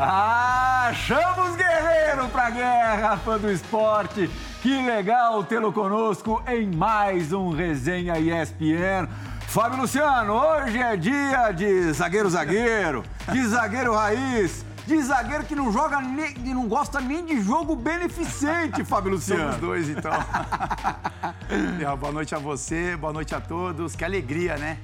Ah, chama os guerreiros pra guerra, fã do esporte. Que legal tê-lo conosco em mais um Resenha ESPN. Fábio Luciano, hoje é dia de zagueiro-zagueiro, de zagueiro raiz, de zagueiro que não joga nem, que não gosta nem de jogo beneficente, Fábio Luciano. Somos dois, então. boa noite a você, boa noite a todos. Que alegria, né?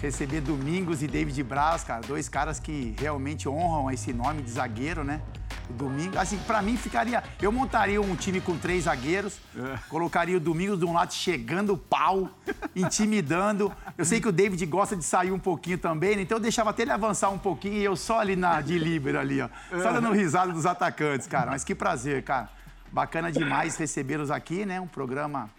Receber Domingos e David Braz, cara, dois caras que realmente honram esse nome de zagueiro, né? O Domingos, assim, pra mim ficaria. Eu montaria um time com três zagueiros, é. colocaria o Domingos de um lado chegando o pau, intimidando. Eu sei que o David gosta de sair um pouquinho também, né? então eu deixava até ele avançar um pouquinho e eu só ali na de líbero ali, ó. Só dando risada dos atacantes, cara. Mas que prazer, cara. Bacana demais recebê-los aqui, né? Um programa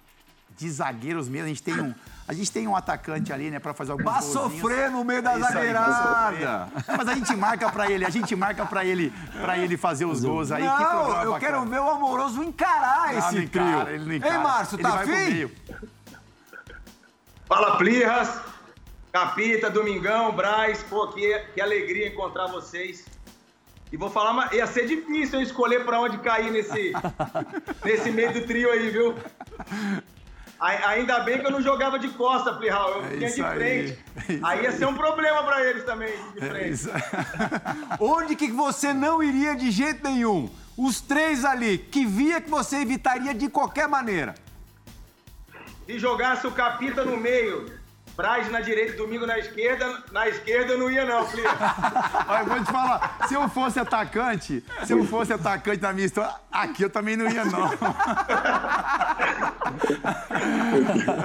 de zagueiros mesmo. A gente tem um, a gente tem um atacante ali, né, para fazer alguns Pra sofrer no meio da zagueirada. Mas a gente marca para ele, a gente marca para ele, para ele fazer os gols aí. Não, eu bacana. quero ver o Amoroso encarar esse não encara, trio. Ele não encara. Ei, Márcio, tá afim? Fala, Plirras. Capita, Domingão, Braz. Pô, que, que alegria encontrar vocês. E vou falar, ia ser difícil eu escolher para onde cair nesse, nesse meio do trio aí, viu? Ainda bem que eu não jogava de costa, Plihal, eu é vinha de frente. Aí, é aí ia ser um problema para eles também, de é frente. É Onde que você não iria de jeito nenhum? Os três ali, que via que você evitaria de qualquer maneira. Se jogasse o Capita no meio, Braz na direita, domingo na esquerda. Na esquerda eu não ia, não, Felipe. Olha, vou te falar, se eu fosse atacante, se eu fosse atacante na minha história, aqui eu também não ia, não.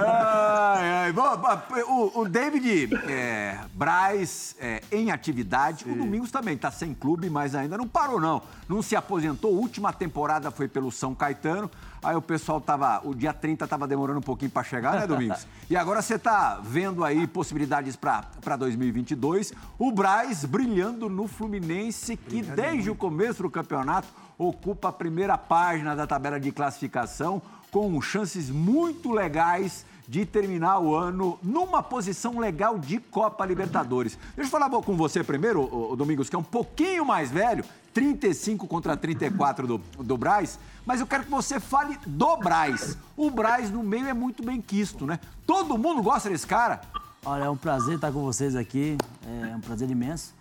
ai, ai. Bom, o, o David é, Braz é, em atividade. Sim. O Domingos também está sem clube, mas ainda não parou, não. Não se aposentou. A última temporada foi pelo São Caetano. Aí o pessoal tava. O dia 30 tava demorando um pouquinho para chegar, né, Domingos? e agora você tá vendo aí possibilidades para 2022. O Braz brilhando no Fluminense, que desde o começo do campeonato ocupa a primeira página da tabela de classificação, com chances muito legais de terminar o ano numa posição legal de Copa Libertadores. Deixa eu falar com você primeiro, Domingos, que é um pouquinho mais velho, 35 contra 34 do, do Braz, mas eu quero que você fale do Braz. O Braz no meio é muito bem quisto, né? Todo mundo gosta desse cara. Olha, é um prazer estar com vocês aqui, é um prazer imenso.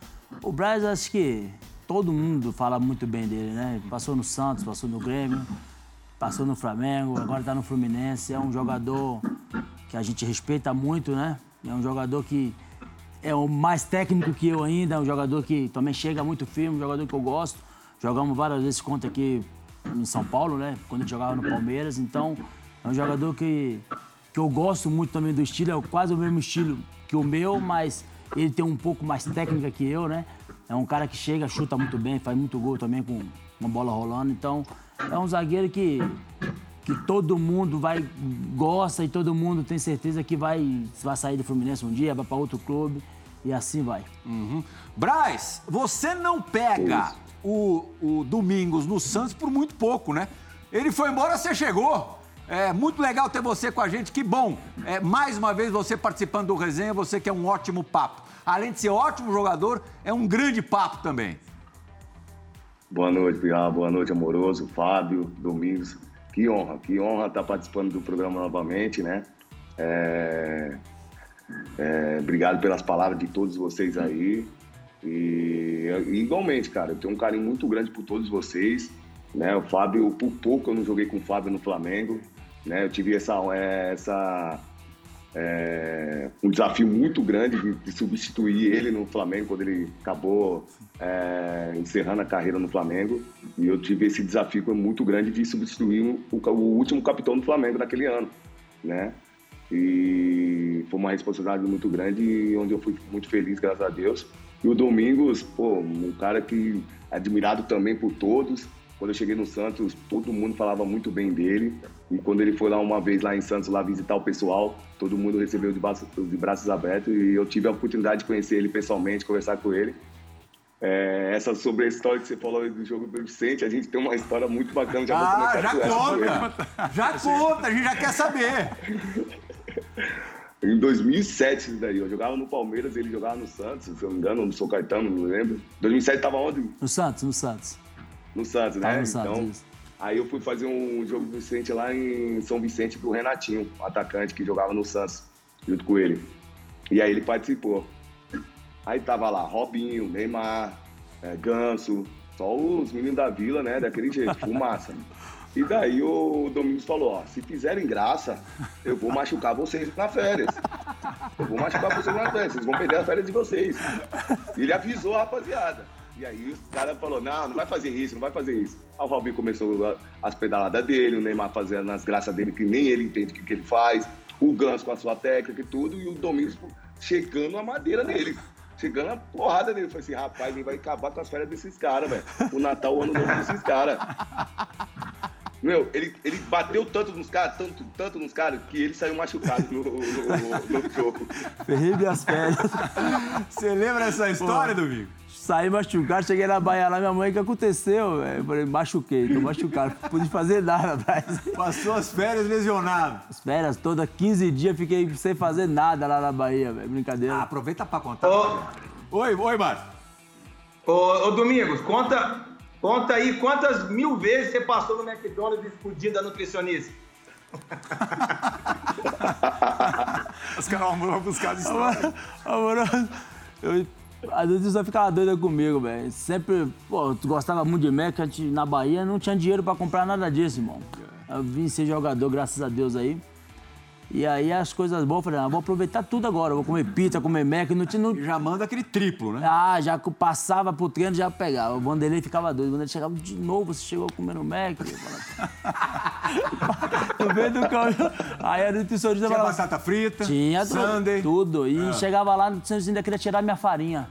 O Braz, acho que todo mundo fala muito bem dele, né? Passou no Santos, passou no Grêmio, passou no Flamengo, agora está no Fluminense. É um jogador que a gente respeita muito, né? É um jogador que é o mais técnico que eu ainda, é um jogador que também chega muito firme, um jogador que eu gosto. Jogamos várias vezes contra aqui em São Paulo, né? Quando ele jogava no Palmeiras. Então, é um jogador que, que eu gosto muito também do estilo, é quase o mesmo estilo que o meu, mas ele tem um pouco mais técnica que eu, né? É um cara que chega, chuta muito bem, faz muito gol também com uma bola rolando. Então, é um zagueiro que, que todo mundo vai gosta e todo mundo tem certeza que vai, vai sair do Fluminense um dia, vai para outro clube e assim vai. Uhum. Braz, você não pega o, o Domingos no Santos por muito pouco, né? Ele foi embora, você chegou. É muito legal ter você com a gente, que bom. É, mais uma vez você participando do resenha, você que é um ótimo papo. Além de ser ótimo jogador, é um grande papo também. Boa noite, Piá. Boa noite, amoroso. Fábio, Domingos. Que honra, que honra estar participando do programa novamente, né? É... É... Obrigado pelas palavras de todos vocês aí. E igualmente, cara, eu tenho um carinho muito grande por todos vocês. Né? O Fábio, por pouco eu não joguei com o Fábio no Flamengo. Né? Eu tive essa, essa é, um desafio muito grande de, substituir ele no Flamengo quando ele acabou é, encerrando a carreira no Flamengo. E eu tive esse desafio muito grande de substituir o, o, último capitão do Flamengo naquele ano, né? E foi uma responsabilidade muito grande onde eu fui muito feliz, graças a Deus. E o Domingos, pô, um cara que é admirado também por todos, quando eu cheguei no Santos, todo mundo falava muito bem dele. E quando ele foi lá uma vez lá em Santos, lá visitar o pessoal, todo mundo recebeu de braços, de braços abertos. E eu tive a oportunidade de conhecer ele pessoalmente, conversar com ele. É, essa sobre a história que você falou do jogo do Vicente, a gente tem uma história muito bacana. Já ah, já conta! Já conta, a gente já quer saber. Em 2007, isso daí. Eu jogava no Palmeiras, ele jogava no Santos, se eu não me engano, no São Caetano, não lembro. 2007 tava onde? No Santos, no Santos. No Santos, né? Tava no Santos, então, isso. aí eu fui fazer um jogo do Vicente lá em São Vicente pro Renatinho, atacante que jogava no Santos, junto com ele. E aí ele participou. Aí tava lá Robinho, Neymar, é, Ganso, só os meninos da vila, né? Daquele jeito, fumaça. E daí o Domingos falou, ó, se fizerem graça, eu vou machucar vocês na férias. Eu vou machucar vocês na férias, vocês vão perder as férias de vocês. E ele avisou a rapaziada. E aí os caras falaram, não, não vai fazer isso, não vai fazer isso. Aí o Robinho começou as pedaladas dele, o Neymar fazendo as graças dele, que nem ele entende o que, que ele faz, o Ganso com a sua técnica e tudo, e o Domingos chegando a madeira nele. Chegando a porrada nele. Eu falei assim, rapaz, ele vai acabar com as férias desses caras, velho. O Natal, o ano novo desses caras. Meu, ele, ele bateu tanto nos caras, tanto, tanto nos caras, que ele saiu machucado no, no, no- no jogo. Ferrei minhas férias. Você lembra essa história, Domingo? Saí machucado, cheguei na Bahia lá, minha mãe, o que aconteceu? velho? Eu falei, machuquei, tô machucado. Não pude fazer nada atrás. Passou as férias lesionado. As férias todas, 15 dias, fiquei sem fazer nada lá na Bahia, velho. Brincadeira. Ah, aproveita pra contar. Ô, Oi, oi, Márcio. ô, ô, Domingos, conta, conta aí quantas mil vezes você passou no McDonald's explodindo da nutricionista. Os caras vão buscar as histórias. Amoroso, eu, às vezes você ficava doida comigo, velho. Sempre, pô, tu gostava muito de Mac, a gente, na Bahia não tinha dinheiro pra comprar nada disso, irmão. Eu vim ser jogador, graças a Deus aí. E aí as coisas boas, eu falei, ah, vou aproveitar tudo agora. Vou comer pizza, comer Mac, não tinha. Não... Já manda aquele triplo, né? Ah, já passava pro treino, já pegava. O Vanderlei ficava doido. O Vanderlei chegava de novo, você chegou comendo Mac. Eu falava, no meio do caminho. Aí a nutricionista Tinha falava, batata frita, tinha tudo. sundae. tudo. E chegava lá, você ainda queria tirar minha farinha.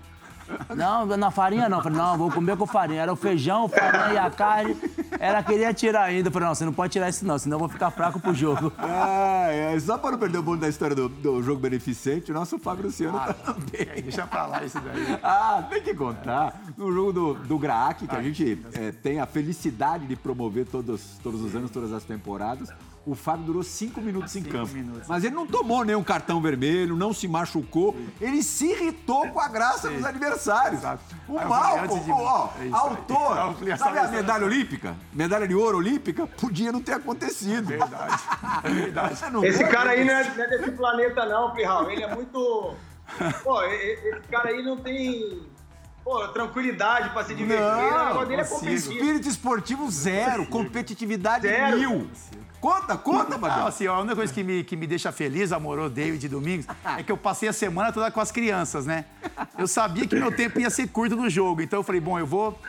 Não, na farinha não. Eu falei, não, vou comer com farinha. Era o feijão, farinha e a carne. Ela queria tirar ainda. Eu falei, não, você não pode tirar isso não, senão eu vou ficar fraco pro jogo. Ah, é. Só para não perder o bonde da história do, do jogo beneficente, o nosso Fábio Luciano Ah, também. Deixa pra lá isso daí. Ah, tem que contar. No jogo do, do Graak, que a gente é, tem a felicidade de promover todos, todos os anos, todas as temporadas, o Fábio durou cinco minutos em campo. minutos. Mas ele não tomou nenhum cartão vermelho, não se machucou. Ele se irritou com a graça dos adversários. Exato. O Aí de- ó, É autor, falei, sabe a medalha olímpica? Medalha de ouro olímpica? Podia não ter acontecido. Verdade. Verdade. Você não Esse cara aí não é, não é desse planeta, não, Plihal. Ele é muito. Pô, esse cara aí não tem. Pô, tranquilidade pra se divertir. o Não, negócio dele é consigo. competir. espírito esportivo zero, competitividade Zero. mil. Conta, conta, Não, Babião. assim, a única coisa que me, que me deixa feliz, amorou David e Domingos, é que eu passei a semana toda com as crianças, né? Eu sabia que meu tempo ia ser curto no jogo, então eu falei, bom, eu vou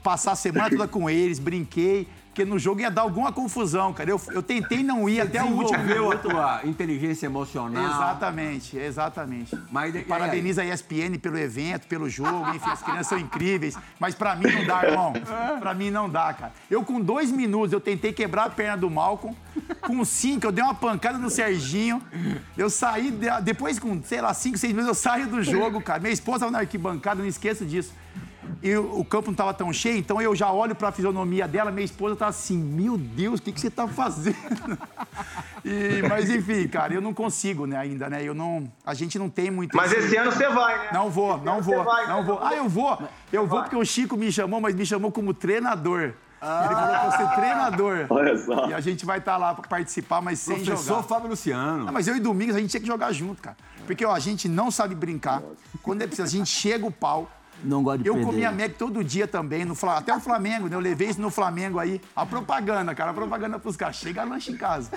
passar a semana toda com eles, brinquei, porque no jogo ia dar alguma confusão, cara. Eu, eu tentei não ir até o último Desenvolveu a tua inteligência emocional. Exatamente, exatamente. Mas, e aí? Parabenizo a ESPN pelo evento, pelo jogo, enfim, as crianças são incríveis. Mas pra mim não dá, irmão. Pra mim não dá, cara. Eu com dois minutos, eu tentei quebrar a perna do Malcolm. Com cinco, eu dei uma pancada no Serginho. Eu saí, de- depois com, sei lá, cinco, seis minutos, eu saio do jogo, cara. Minha esposa na arquibancada, não esqueço disso. E o campo não estava tão cheio, então eu já olho para a fisionomia dela, minha esposa tá assim, meu Deus, o que, que você tá fazendo? E, mas enfim, cara, eu não consigo, né, ainda, né? Eu não, a gente não tem muito. Mas esse ano você vai, né? Não vou, Esse não vou, vai, não né? vou. Ah, eu vou, eu vou vai. porque o Chico me chamou, mas me chamou como treinador. Ele falou pra eu ser treinador. Olha só. E a gente vai estar lá para participar, mas sem Professor jogar. Fábio Luciano. Não, mas eu e Domingos a gente tinha que jogar junto, cara. Porque ó, a gente não sabe brincar. Quando é preciso, a gente chega o pau. Não gosto de Eu perder. comia Mac todo dia também, no, até o Flamengo, né? Eu levei isso no Flamengo aí. A propaganda, cara, a propaganda pros caras. Chega lanche em casa.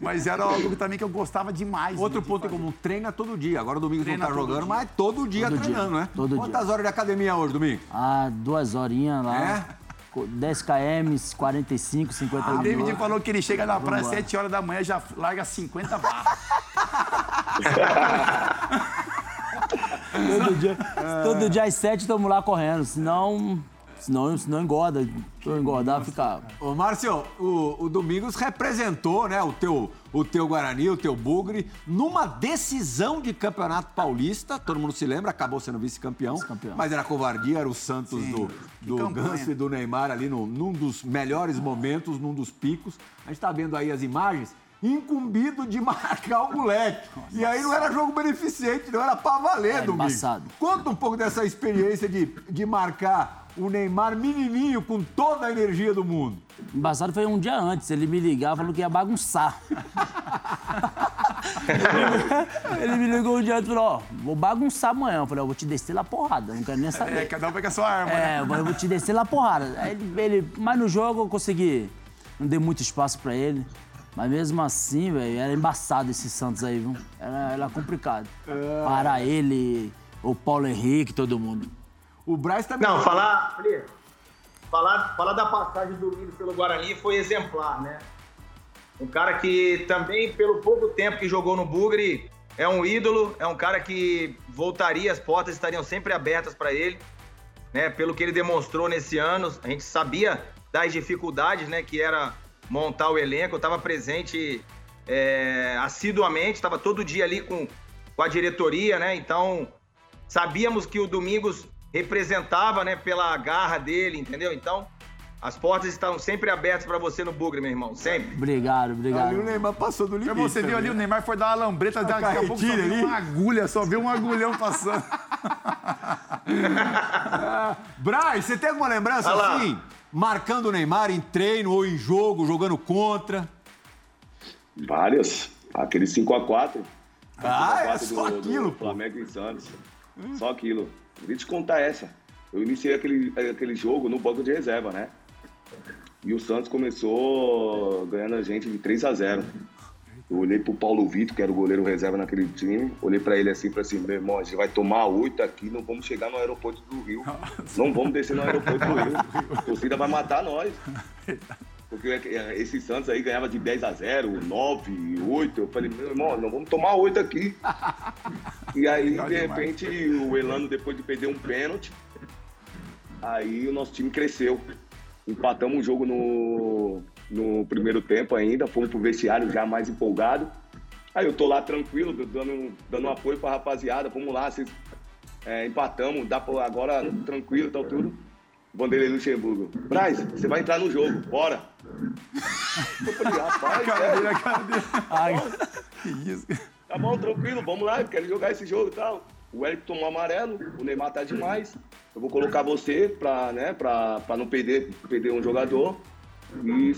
Mas era algo também que eu gostava demais. Outro né, de ponto em fazer. comum, treina todo dia. Agora o Domingos Treina não tá jogando, dia. mas todo dia Todo dia, treinando, né? todo dia. Quantas horas de academia hoje, Domingos? Ah, duas horinhas lá. É? Co- 10 km, 45, 50 O David falou que ele chega na praia às Vambora. 7 horas da manhã já larga 50 barras. Todo dia, todo dia às 7 estamos lá correndo, senão, senão, senão engorda. Se eu engordar, fica. Ô, Márcio, o, o Domingos representou, né, o teu, o teu Guarani, o teu Bugre, numa decisão de campeonato paulista. Todo mundo se lembra, acabou sendo vice-campeão. Vice-campeão. mas era covardia, era o Santos Sim. do, do. Ganso e do Neymar ali no, num dos melhores momentos, num dos picos. A gente tá vendo aí as imagens. Incumbido de marcar o moleque. E aí não era jogo beneficente, não era pra valer, É, Domingos. embaçado. Conta um pouco dessa experiência de, de marcar o Neymar menininho com toda a energia do mundo. Embaçado foi um dia antes, ele me ligava falou que ia bagunçar. ele me ligou um dia antes e falou, ó, vou bagunçar amanhã. Eu falei, ó, vou te descer lá porrada, não quero nem É, saber. cada um pega a sua arma, né? É, eu vou te descer lá porrada. Aí ele, ele- mas no jogo eu consegui, não dei muito espaço pra ele. Mas mesmo assim, velho, era embaçado esse Santos aí, viu? Era, era complicado. Parar ele, o Paulo Henrique, todo mundo. O Braz também. Não, falar, Felipe, falar, falar da passagem do Domingos pelo Guarani foi exemplar, né? Um cara que também, pelo pouco tempo que jogou no Bugre, é um ídolo, é um cara que voltaria, as portas estariam sempre abertas para ele, né? Pelo que ele demonstrou nesse ano, a gente sabia das dificuldades, né? Que era montar o elenco, eu estava presente é, assiduamente, estava todo dia ali com, com a diretoria, né? Então, sabíamos que o Domingos representava, né, pela garra dele, entendeu? Então, as portas estão sempre abertas para você no Bugre, meu irmão, sempre. Obrigado, obrigado. Ali o Neymar passou do limite. Você viu ali, também. o Neymar foi dar uma lambreta, daqui a pouco só ali. uma agulha, só viu um agulhão passando. Braz, você tem alguma lembrança assim? Marcando o Neymar em treino ou em jogo, jogando contra? Várias. Aquele 5x4. Ah, é 5x4 só aquilo, pô. Flamengo e Santos. Só aquilo. Eu te contar essa. Eu iniciei aquele, aquele jogo no banco de reserva, né? E o Santos começou ganhando a gente de 3 a 0 Eu olhei pro Paulo Vitor, que era o goleiro reserva naquele time, olhei pra ele assim, falei assim, meu irmão, a gente vai tomar oito aqui, não vamos chegar no aeroporto do Rio. Não vamos descer no aeroporto do Rio. A torcida vai matar nós. Porque é, esse Santos aí ganhava de 10 a 0, 9, 8. Eu falei, meu irmão, não vamos tomar 8 aqui. E aí, de repente, o Elano, depois de perder um pênalti, aí o nosso time cresceu. Empatamos o jogo no, no primeiro tempo ainda, fomos pro vestiário já mais empolgado. Aí eu tô lá tranquilo, dando, dando apoio pra rapaziada, vamos lá, vocês é, empatamos, dá pra, agora tranquilo, tal tudo. Vanderlei Luxemburgo. Braz, você vai entrar no jogo, bora. Eu falei, rapaz, sério? Que isso? Tá bom, tranquilo, vamos lá, eu quero jogar esse jogo e tal. O Eric tomou amarelo, o Neymar tá demais. Eu vou colocar você pra, né, pra, pra não perder, perder um jogador. E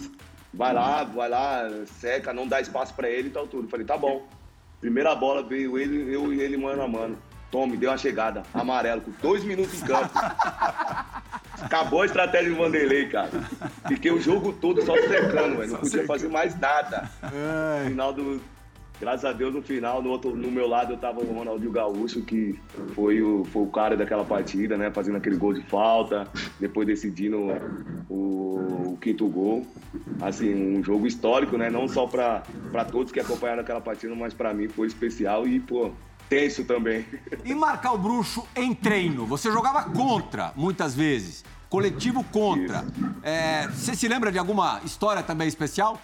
vai lá, vai lá, seca, não dá espaço pra ele e tal tudo. Falei, tá bom. Primeira bola veio ele, eu e ele mano a mano. Tome, deu uma chegada, amarelo, com dois minutos em campo. Acabou a estratégia do Vanderlei, cara. Fiquei o jogo todo só secando, velho. Não podia fazer mais nada. No final do. Graças a Deus, no final, no, outro, no meu lado, eu tava o Ronaldinho Gaúcho, que foi o, foi o cara daquela partida, né? Fazendo aquele gol de falta, depois decidindo o, o quinto gol. Assim, um jogo histórico, né? Não só pra, pra todos que acompanharam aquela partida, mas pra mim foi especial e, pô, tenso também. E marcar o bruxo em treino? Você jogava contra, muitas vezes. Coletivo contra. É, você se lembra de alguma história também especial?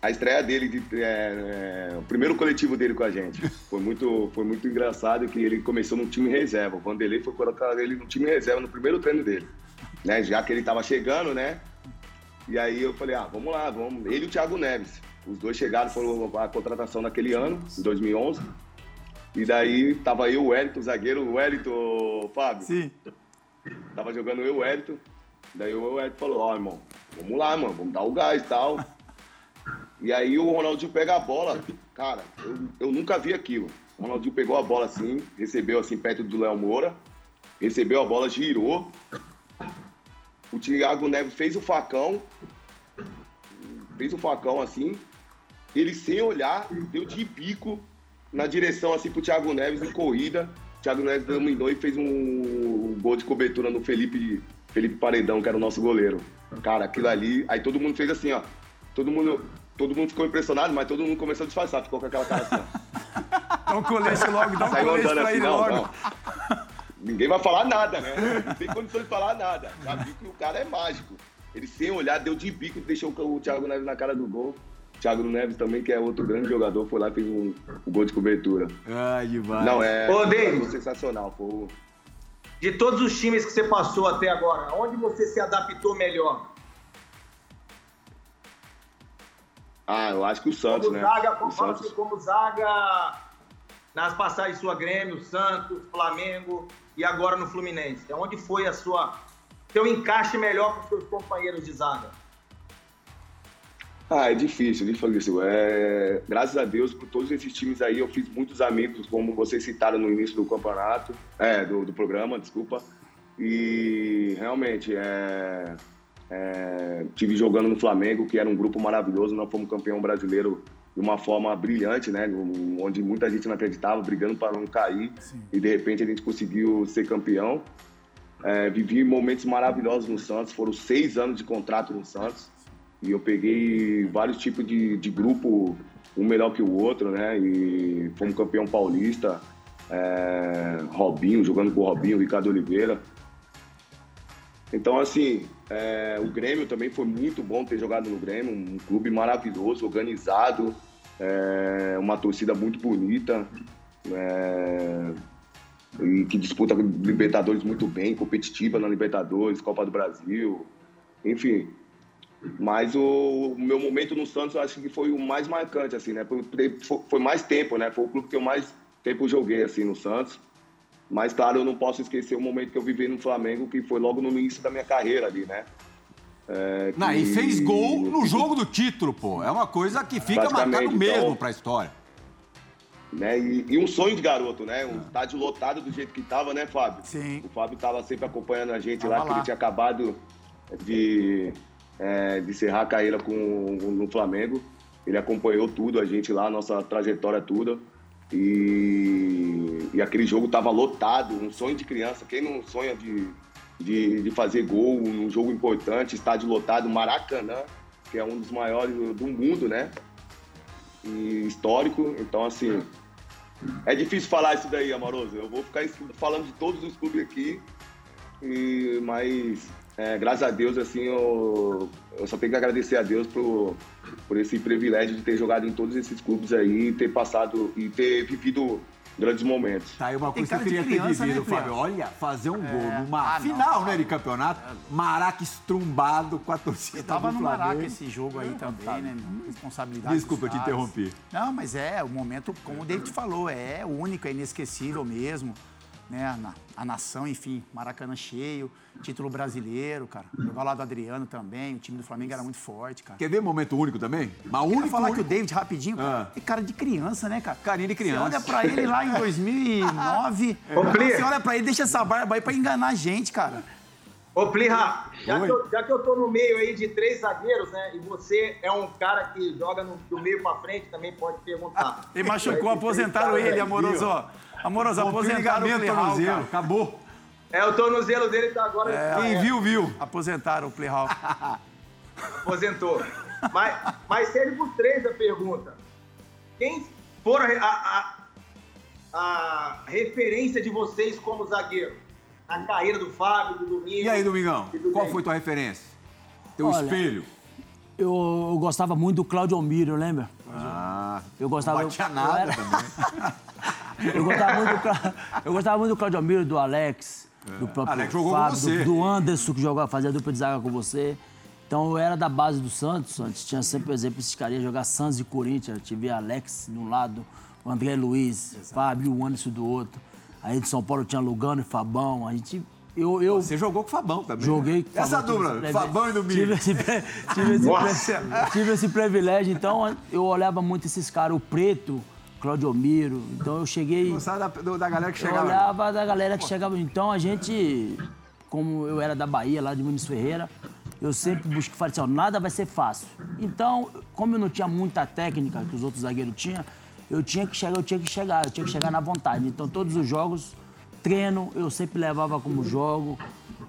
A estreia dele, de, é, é, o primeiro coletivo dele com a gente, foi muito, foi muito engraçado que ele começou no time reserva. O Vanderlei foi colocar ele no time reserva no primeiro treino dele, né? Já que ele estava chegando, né? E aí eu falei, ah, vamos lá, vamos. Ele e o Thiago Neves, os dois chegaram, foram a contratação naquele ano, em 2011. E daí tava eu, o Wellington, o zagueiro, o Wellington, Fábio. Sim. Tava jogando eu, o Wellington. Daí o Wellington falou, ó, irmão, vamos lá, mano, vamos dar o gás e tal. E aí o Ronaldinho pega a bola, cara, eu, eu nunca vi aquilo. O Ronaldinho pegou a bola assim, recebeu assim perto do Léo Moura, recebeu a bola, girou. O Thiago Neves fez o facão, fez o facão assim, ele sem olhar, deu de bico na direção assim pro Thiago Neves em corrida. O Thiago Neves dominou e fez um, gol de cobertura no Felipe, Felipe Paredão, que era o nosso goleiro. Cara, aquilo ali, aí todo mundo fez assim, ó. Todo mundo, todo mundo ficou impressionado, mas todo mundo começou a disfarçar, ficou com aquela cara assim. Dá um colete logo, dá um Saiu colete pra assim, ele não, logo. não. Ninguém vai falar nada, né? Não tem condição de falar nada. Já viu que o cara é mágico. Ele sem olhar, deu de bico e deixou o Thiago Neves na cara do gol. Thiago Neves também, que é outro grande jogador, foi lá e fez um, um gol de cobertura. Ai, demais. Não, é Ô, David. sensacional. Foi, o- De todos os times que você passou até agora, onde você se adaptou melhor? Ah, eu acho que o Santos, como né? Zaga, como, o Santos. assim, como zaga nas passagens sua Grêmio, Santos, Flamengo e agora no Fluminense. É onde foi a sua seu encaixe melhor com os seus companheiros de zaga? Ah, é difícil, difícil. É, graças a Deus, por todos esses times aí, eu fiz muitos amigos, como vocês citaram no início do campeonato, é, do, do programa, desculpa. E realmente, é, é, tive jogando no Flamengo, que era um grupo maravilhoso, nós fomos campeão brasileiro de uma forma brilhante, né? Onde muita gente não acreditava, brigando para não cair. Sim. E de repente a gente conseguiu ser campeão. É, vivi momentos maravilhosos no Santos, foram seis anos de contrato no Santos. E eu peguei vários tipos de, de grupo, um melhor que o outro, né? E fomos campeão paulista, é, Robinho, jogando com o Robinho, Ricardo Oliveira. Então, assim, é, o Grêmio também foi muito bom ter jogado no Grêmio, um clube maravilhoso, organizado, é, uma torcida muito bonita, é, e que disputa Libertadores muito bem, competitiva na Libertadores, Copa do Brasil, enfim. Mas o, o, meu momento no Santos eu acho que foi o mais marcante, assim, né? Foi, foi, mais tempo, né? Foi o clube que eu mais tempo joguei, assim, no Santos. Mas, claro, eu não posso esquecer o momento que eu vivi no Flamengo, que foi logo no início da minha carreira ali, né? É, que... Não, e fez gol no jogo do título, pô. É uma coisa que fica marcado mesmo então, pra história. Né? E, e, um sonho de garoto, né? Um estádio lotado do jeito que tava, né, Fábio? Sim. O Fábio tava sempre acompanhando a gente lá, lá, que ele tinha acabado de é, de encerrar a carreira com, no Flamengo. Ele acompanhou tudo, a gente lá, nossa trajetória toda. E, e aquele jogo estava lotado, um sonho de criança. Quem não sonha de, de, de, fazer gol num jogo importante, estádio lotado, Maracanã, que é um dos maiores do mundo, né? E histórico. Então, assim, é difícil falar isso daí, Amoroso. Eu vou ficar falando de todos os clubes aqui, e, mas é, graças a Deus, assim, eu, eu, só tenho que agradecer a Deus por, por esse privilégio de ter jogado em todos esses clubes aí e ter passado e ter vivido grandes momentos. Tá aí uma coisa que eu queria criança, ter vivido, né, Fábio. Olha, fazer um é... gol numa ah, final, não, né, de campeonato, Maraca estrumbado com a torcida. Eu tava no Maraca esse jogo aí também, tá. né? Responsabilidade. Desculpa, eu te interrompi. Não, mas é, o momento, como o David falou, é único, é inesquecível mesmo né, a, a, nação, enfim, Maracanã cheio, título brasileiro, cara. Jogar lá do Adriano também, o time do Flamengo era muito forte, cara. Quer ver momento único também? Mas único, falar único. que o David, rapidinho, ah. é cara de criança, né, cara? Carinha de criança. Você olha pra ele lá em 2009, é. você olha pra ele, deixa essa barba aí pra enganar a gente, cara. Ô, Plirra, já, que eu, já que eu tô no meio aí de três zagueiros, né, e você é um cara que joga no, do meio pra frente, também pode perguntar. Ele machucou, aposentaram ele, amoroso, ó. Amoroso, aposentaram o cara. Acabou. É, o tornozelo dele tá agora... É, Quem viu, viu. Aposentaram o Playhall. Aposentou. mas, mas serve por três a pergunta. Quem for a, a, a, referência de vocês como zagueiro? Na carreira do Fábio, do Domingos... E aí, Domingão, qual foi tua referência? Teu Olha, espelho? Eu, eu, gostava muito do Claudio Almiro, lembra? Ah, eu gostava, não batia nada era... também. Eu gostava muito do, eu gostava muito do Claudio Almiro, do Alex, é. do próprio Alex jogou Fábio. Do, do Anderson, que jogava, fazia dupla de zaga com você. Então eu era da base do Santos, antes tinha sempre, por exemplo, esses caras jogar Santos e Corinthians. Eu tive Alex de um lado, o André Luiz, Exato. Fábio e o Anderson do outro. Aí de São Paulo tinha Lugano e Fabão. A gente eu, eu, Você jogou com o Fabão também. Joguei com Essa dupla, Fabão e Domingo. Tive esse, tive, esse, tive esse privilégio. Então, eu olhava muito esses caras, o Preto, Claudio Miro. Então eu cheguei. Gostava da, da galera que chegava. Eu olhava da galera que chegava. Então a gente, como eu era da Bahia, lá de Muniz Ferreira, eu sempre busquei falar assim, ó, nada vai ser fácil. Então, como eu não tinha muita técnica que os outros zagueiros tinham, eu tinha que chegar, eu tinha que chegar, eu tinha que chegar na vontade. Então todos os jogos, treino, eu sempre levava como jogo.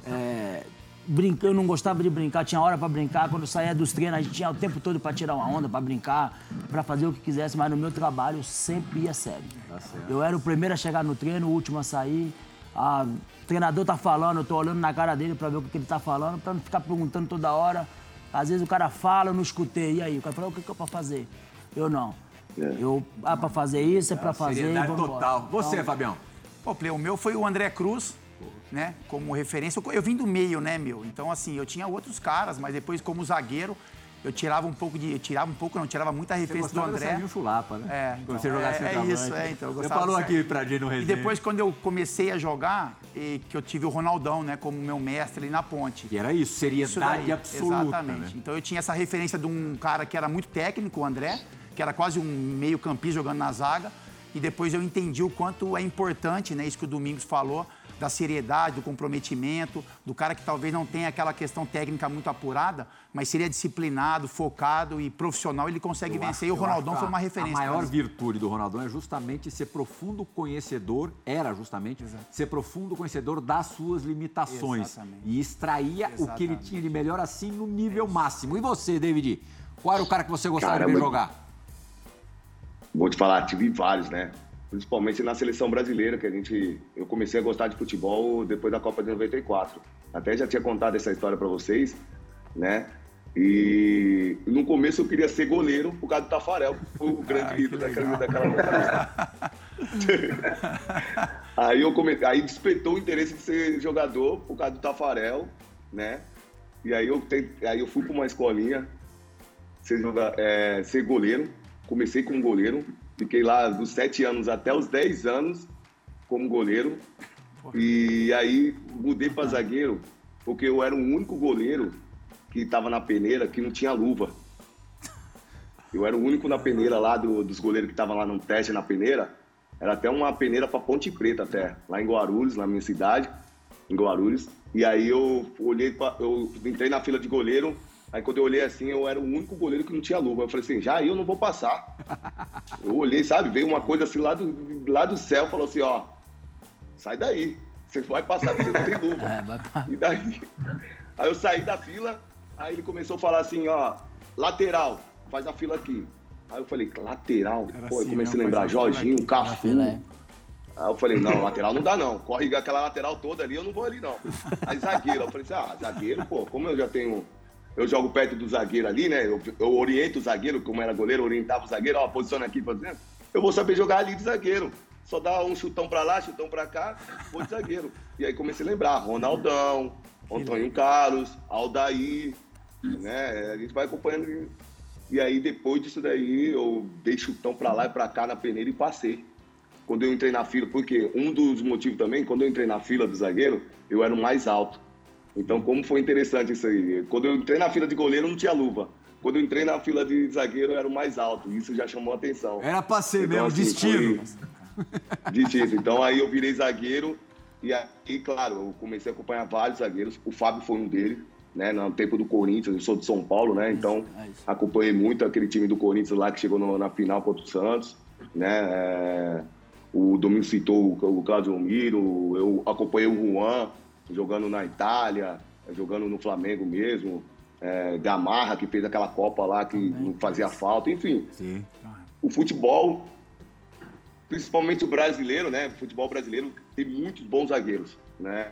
É, brinca, eu não gostava de brincar, tinha hora para brincar. Quando eu saía dos treinos, a gente tinha o tempo todo para tirar uma onda, para brincar, para fazer o que quisesse, mas no meu trabalho eu sempre ia sério. Tá eu era o primeiro a chegar no treino, o último a sair. Ah, o treinador tá falando, eu tô olhando na cara dele para ver o que ele tá falando, para não ficar perguntando toda hora. Às vezes o cara fala, eu não escutei. E aí? O cara fala, o que, que é para fazer? Eu não. É. Eu, ah, para fazer isso, é para fazer. Seriedade total. Você, então, Fabião? Pô, o meu foi o André Cruz, né, como referência. Eu vim do meio, né, meu? Então, assim, eu tinha outros caras, mas depois, como zagueiro, eu tirava um pouco de. Eu tirava um pouco, não, tirava muita referência do André. Você chulapa, né? É, então, Quando você jogasse é, é isso, é, então. Eu você falou aqui pra gente no resenha. E depois, quando eu comecei a jogar, e que eu tive o Ronaldão, né, como meu mestre ali na ponte. E era isso, seriedade isso absoluta. Exatamente. Né? Então eu tinha essa referência de um cara que era muito técnico, o André, que era quase um meio-campista jogando na zaga. E depois eu entendi o quanto é importante, né, isso que o Domingos falou, da seriedade, do comprometimento, do cara que talvez não tenha aquela questão técnica muito apurada, mas seria disciplinado, focado e profissional, ele consegue eu vencer. Acho, e o Ronaldão foi uma referência. A maior virtude do Ronaldão é justamente ser profundo conhecedor, era justamente Exato. ser profundo conhecedor das suas limitações. Exatamente. E extraía Exatamente. o que ele tinha de melhor assim no nível é máximo. E você, David? Qual era o cara que você gostava Caramba. de ver jogar? Vou te falar, tive vários, né? principalmente na seleção brasileira, que a gente eu comecei a gostar de futebol depois da Copa de 94. Até já tinha contado essa história para vocês, né? E no começo eu queria ser goleiro por causa do Tafarel, o grande ah, ídolo daquela, daquela Aí eu comecei, aí despertou o interesse de ser jogador por causa do Tafarel, né? E aí eu, aí eu fui para uma escolinha ser, joga, é, ser goleiro. Comecei como goleiro, Fiquei lá dos 7 anos até os 10 anos como goleiro. E aí mudei para zagueiro, porque eu era o único goleiro que estava na peneira que não tinha luva. Eu era o único na peneira lá do, dos goleiros que estavam lá no teste na peneira. Era até uma peneira para Ponte Preta até, lá em Guarulhos, na minha cidade, em Guarulhos. E aí eu olhei, pra, eu entrei na fila de goleiro, Aí quando eu olhei assim, eu era o único goleiro que não tinha luva. Eu falei assim, já eu não vou passar. Eu olhei, sabe? Veio uma coisa assim lá do, lá do céu, falou assim, ó, sai daí. Você vai passar porque você não tem luva. É, e daí? Aí eu saí da fila, aí ele começou a falar assim, ó, lateral, faz a fila aqui. Aí eu falei, lateral? Era Pô, assim, eu comecei a lembrar, Jorginho, Cafu. É. Aí eu falei, não, lateral não dá não. Corre aquela lateral toda ali, eu não vou ali não. Aí zagueiro, eu falei assim, ah, zagueiro, pô, como eu já tenho eu jogo perto do zagueiro ali, né? Eu, eu oriento o zagueiro, como era goleiro, orientava o zagueiro, ó, posiciona aqui, por exemplo. Eu vou saber jogar ali de zagueiro. Só dá um chutão pra lá, chutão pra cá, vou de zagueiro. E aí comecei a lembrar, Ronaldão, Antônio Carlos, Aldair, né? A gente vai acompanhando. E aí depois disso daí, eu dei chutão pra lá e pra cá na peneira e passei. Quando eu entrei na fila, porque um dos motivos também, quando eu entrei na fila do zagueiro, eu era o mais alto. Então, como foi interessante isso aí. Quando eu entrei na fila de goleiro, não tinha luva. Quando eu entrei na fila de zagueiro, eu era o mais alto. Isso já chamou a atenção. Era pra ser então, mesmo, assim, destino. Foi... Destino. Então, aí eu virei zagueiro. E aí, claro, eu comecei a acompanhar vários zagueiros. O Fábio foi um deles, né? No tempo do Corinthians, eu sou de São Paulo, né? Então, é acompanhei muito aquele time do Corinthians lá que chegou no, na final contra o Santos, né? É... O Domingos citou o Claudio Miro, eu acompanhei o Juan, jogando na Itália, jogando no Flamengo mesmo. É, Gamarra, que fez aquela Copa lá que Também. não fazia falta, enfim. Sim. O futebol, principalmente o brasileiro, né? O futebol brasileiro tem muitos bons zagueiros, né?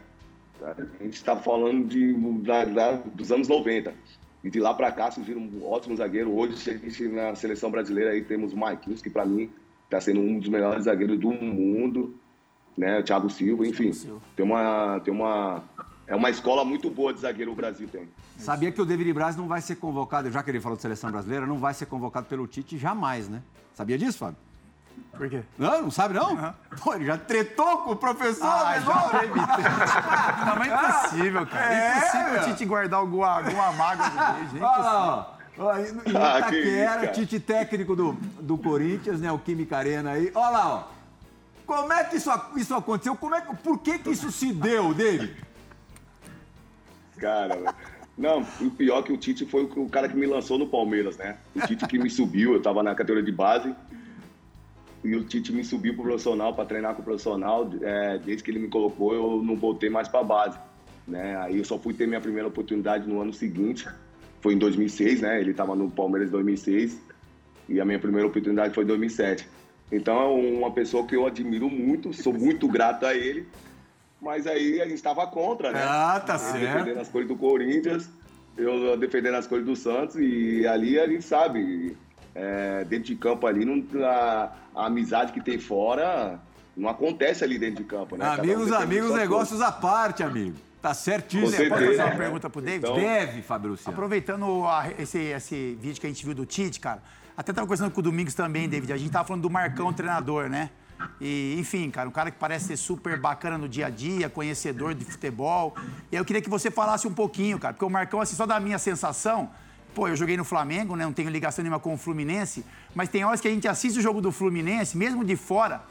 A gente está falando de, da, da, dos anos 90. E de lá para cá surgiram um ótimo zagueiro. Hoje, a gente, na seleção brasileira, aí temos o Marquinhos, que para mim está sendo um dos melhores zagueiros do mundo né? Thiago Silva, enfim. Silva. Tem uma, tem uma, é uma escola muito boa de zagueiro o Brasil tem. Sabia que o David Braz não vai ser convocado, já que ele falou de seleção brasileira, não vai ser convocado pelo Tite jamais, né? Sabia disso, Fábio? Por quê? Não, não sabe não? Uhum. Pô, ele já tretou com o professor, ah, né? Já não, é impossível, cara. É, é impossível o Tite guardar alguma, alguma mágoa do beijo. É ah, ó, em Itaquera, ah, Tite técnico do, do Corinthians, né? O Química Arena aí. Olha lá, ó. Como é que isso, isso aconteceu? Como é, por que, que isso se deu, David? Cara, não, o pior é que o Tite foi o cara que me lançou no Palmeiras, né? O Tite que me subiu, eu tava na categoria de base. E o Tite me subiu pro profissional, para treinar com o profissional. É, desde que ele me colocou, eu não voltei mais pra base. Né? Aí eu só fui ter minha primeira oportunidade no ano seguinte. Foi em 2006, né? Ele tava no Palmeiras em 2006. E a minha primeira oportunidade foi em 2007. Então é uma pessoa que eu admiro muito, sou muito grato a ele. Mas aí a gente estava contra, né? Ah, tá ele certo. Defendendo as cores do Corinthians, eu defendendo as cores do Santos, e ali a gente sabe, é, dentro de campo ali, não, a, a, amizade que tem fora não acontece ali dentro de campo, né? Amigos, um amigos, negócios à parte, amigo. Tá certíssimo. Com Pode certeza. fazer uma pergunta pro David? Então- Deve, Fábio Luciano. Aproveitando a- esse, esse vídeo que a gente viu do Tite, cara, até tava conversando com o Domingos também, David. A gente tava falando do Marcão, treinador, né? E, enfim, cara, um cara que parece ser super bacana no dia a dia, conhecedor de futebol. E eu queria que você falasse um pouquinho, cara, porque o Marcão, assim, só da minha sensação, pô, eu joguei no Flamengo, né? Não tenho ligação nenhuma com o Fluminense, mas tem horas que a gente assiste o jogo do Fluminense, mesmo de fora,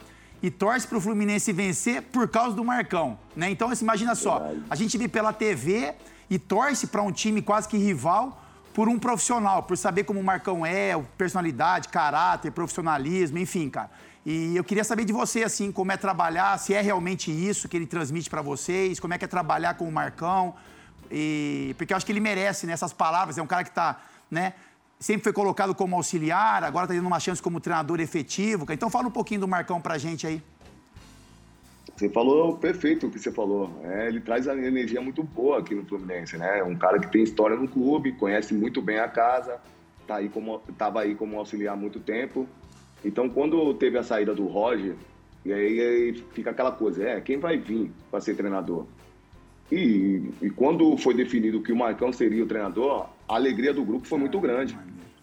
e torce pro Fluminense vencer por causa do Marcão, né? Então, assim, imagina só, a gente vê pela TV e torce para um time quase que rival por um profissional, por saber como o Marcão é, personalidade, caráter, profissionalismo, enfim, cara. E eu queria saber de você, assim, como é trabalhar, se é realmente isso que ele transmite para vocês, como é que é trabalhar com o Marcão. E, porque eu acho que ele merece né, essas palavras. É um cara que está, né? Sempre foi colocado como auxiliar, agora está tendo uma chance como treinador efetivo. Então fala um pouquinho do Marcão pra gente aí. Você falou perfeito o que você falou. É, ele traz uma energia muito boa aqui no Fluminense, né? Um cara que tem história no clube, conhece muito bem a casa, tá aí como, tava aí como auxiliar há muito tempo. Então, quando teve a saída do Roger, e aí, aí fica aquela coisa, é, quem vai vir para ser treinador? E, e quando foi definido que o Marcão seria o treinador, a alegria do grupo foi muito grande,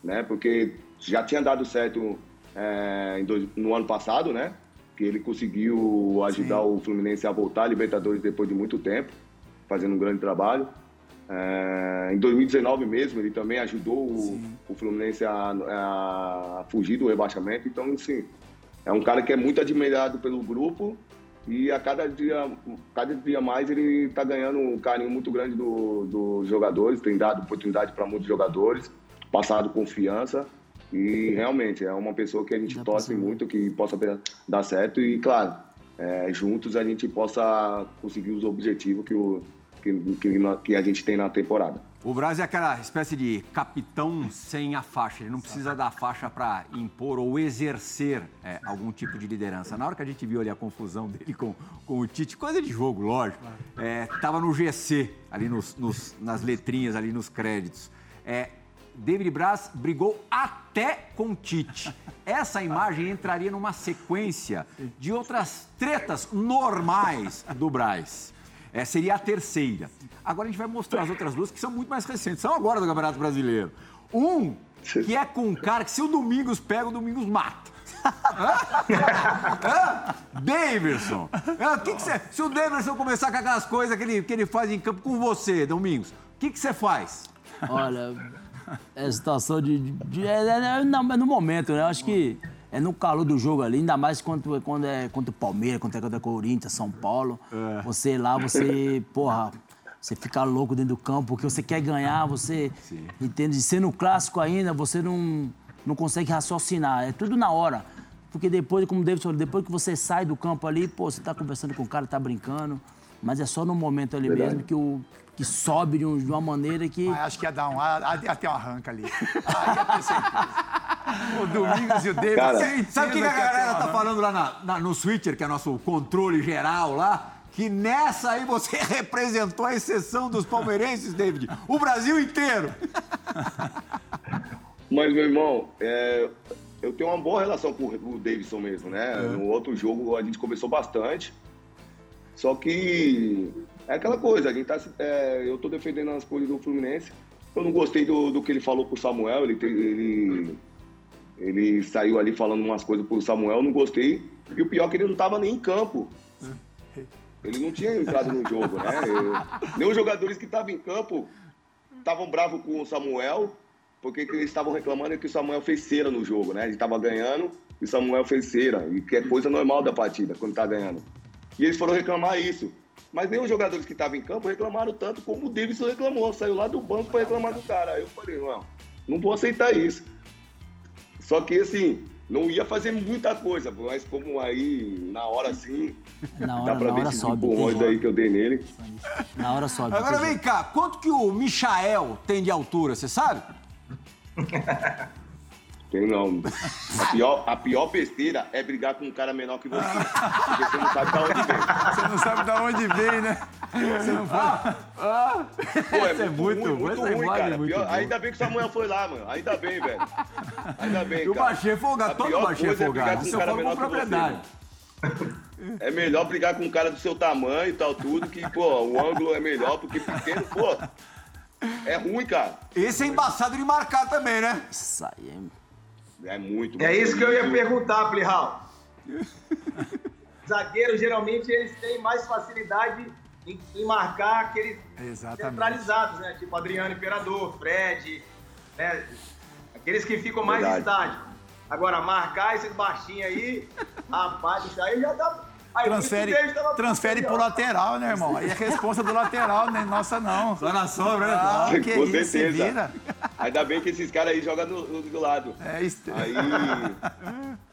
né? Porque já tinha dado certo é, dois- no ano passado, né? Que ele conseguiu ajudar o Fluminense a voltar à Libertadores depois de muito tempo, fazendo um grande trabalho. É, em 2019 mesmo, ele também ajudou o, o Fluminense a, a fugir do rebaixamento. Então, assim, é um cara que é muito admirado pelo grupo e a cada dia, cada dia mais ele está ganhando um carinho muito grande do- dos jogadores, tem dado oportunidade para muitos jogadores, passado confiança e realmente é uma pessoa que a gente torce muito que possa dar- certo e claro, é, juntos a gente possa conseguir os objetivos que, o, que, que, na- que a gente tem na temporada. O Braz é aquela espécie de capitão sem a faixa. Ele não precisa da faixa para impor ou exercer é, algum tipo de liderança. Na hora que a gente viu ali a confusão dele com, com o Tite, coisa de jogo, lógico. É, tava no GC, ali nos, nos- nas letrinhas, ali nos créditos. É, David Braz brigou até com o Tite. Essa imagem entraria numa sequência de outras tretas normais do Braz. É, seria a terceira. Agora a gente vai mostrar as outras duas que são muito mais recentes. São agora do Campeonato Brasileiro. Um que é com um cara que se o Domingos pega, o Domingos mata. Davidson. Que se o Davidson começar com aquelas coisas que ele, que ele faz em campo com você, Domingos, o que que você faz? Olha, é situação de. de- é, é- é no, é momento, né? Eu acho que é no calor do jogo ali, ainda mais quando, quando é contra o Palmeiras, quando é contra o Corinthians, São Paulo. Você lá, você, porra, você fica louco dentro do campo, porque você quer ganhar, você. Entende? Sendo clássico ainda, você não, não consegue raciocinar. É tudo na hora. Porque depois, como o David falou, depois que você sai do campo ali, pô, você tá conversando com o cara, tá brincando. Mas é só no momento ali Verdade. mesmo que, o, que sobe de, um- uma maneira que. Ah, acho que ia dar um. ah, Ia ter um arranca ali. Ah, ia ter certeza. O Domingos e o David. Cara, Sabe o que, que a galera tá falando lá na- na- no Switcher, que é nosso controle geral lá? Que nessa aí você representou a exceção dos palmeirenses, David. O Brasil inteiro. Mas, meu irmão, é, eu tenho uma boa relação com o Davidson mesmo, né? No outro jogo a gente conversou bastante. Só que é aquela coisa, a gente tá, é, eu tô defendendo as coisas do Fluminense. Eu não gostei do, do que ele falou pro Samuel, ele, ele, ele saiu ali falando umas coisas pro Samuel, não gostei. E o pior é que ele não tava nem em campo. Ele não tinha entrado no jogo, né? Eu- nem os jogadores que estavam em campo estavam bravos com o Samuel, porque que eles estavam reclamando é que o Samuel fez cera no jogo, né? Ele estava ganhando e o Samuel fez cera, e que é coisa normal da partida, quando tá ganhando. E eles foram reclamar isso. Mas nem os jogadores que estavam em campo reclamaram tanto como o Davidson reclamou. Saiu lá do banco para reclamar do cara. Aí eu falei, não, não vou aceitar isso. Só que, assim, não ia fazer muita coisa, mas como aí, na hora, assim, Na hora, dá pra na ver esses sobe. empurrões aí que eu dei nele. Na hora sobe. Agora vem cá, quanto que o Michael tem de altura, você sabe? Tem não. A pior, a pior besteira é brigar com um cara menor que você. Porque você não sabe pra onde vem. Você não sabe de onde vem, né? Você não pode. Pô, é, Essa é muito, muito- ruim, muito é cara. muito Pior- ainda bem que o Samuel foi lá, mano. Ainda bem, velho. Ainda bem, E o cara. Baixê folgado, todo Baixê é folgado. com um Isso eu cara falo com menor que você, propriedade. é melhor brigar com um cara do seu tamanho e tal, tudo, que, pô, o ângulo é melhor, porque pequeno, pô, é ruim, cara. Esse é embaçado de marcar também, né? Isso aí é... É muito. É isso que eu ia perguntar, Plihal. Zagueiros, geralmente, eles têm mais facilidade em, em marcar aqueles Exatamente. centralizados, né? Tipo Adriano Imperador, Fred, né? Aqueles que ficam mais Verdade. estáticos. Agora, marcar esses baixinhos aí, rapaz, isso aí já dá. Aí, Transfere, transfere pro lateral, né, irmão? Aí é responsa do lateral, né? Nossa, não. Só na sombra, né? Ah, Com que isso, se certeza. vira. Ainda bem que esses caras aí jogam do, do, do lado. É isso. Aí.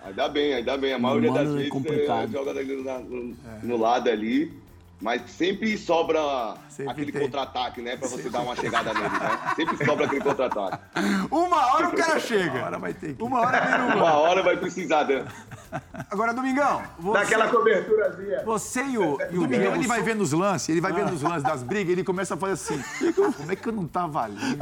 Ainda bem, ainda bem. A maioria Mano, das é vezes é, joga ali no, no- no lado ali. Mas sempre sobra Sempre aquele contra-ataque, né? Pra você dar uma chegada nele, né? Sempre sobra aquele contra-ataque. Uma hora o cara chega. Agora vai ter que. Uma hora Uma hora vai precisar, né? Agora, Domingão, você, Daquela coberturazinha. você e o, e o Domingão, ele vai vendo os lances, ele vai vendo os lances das brigas, ele começa a fazer assim. Como é que eu não tava ali? né?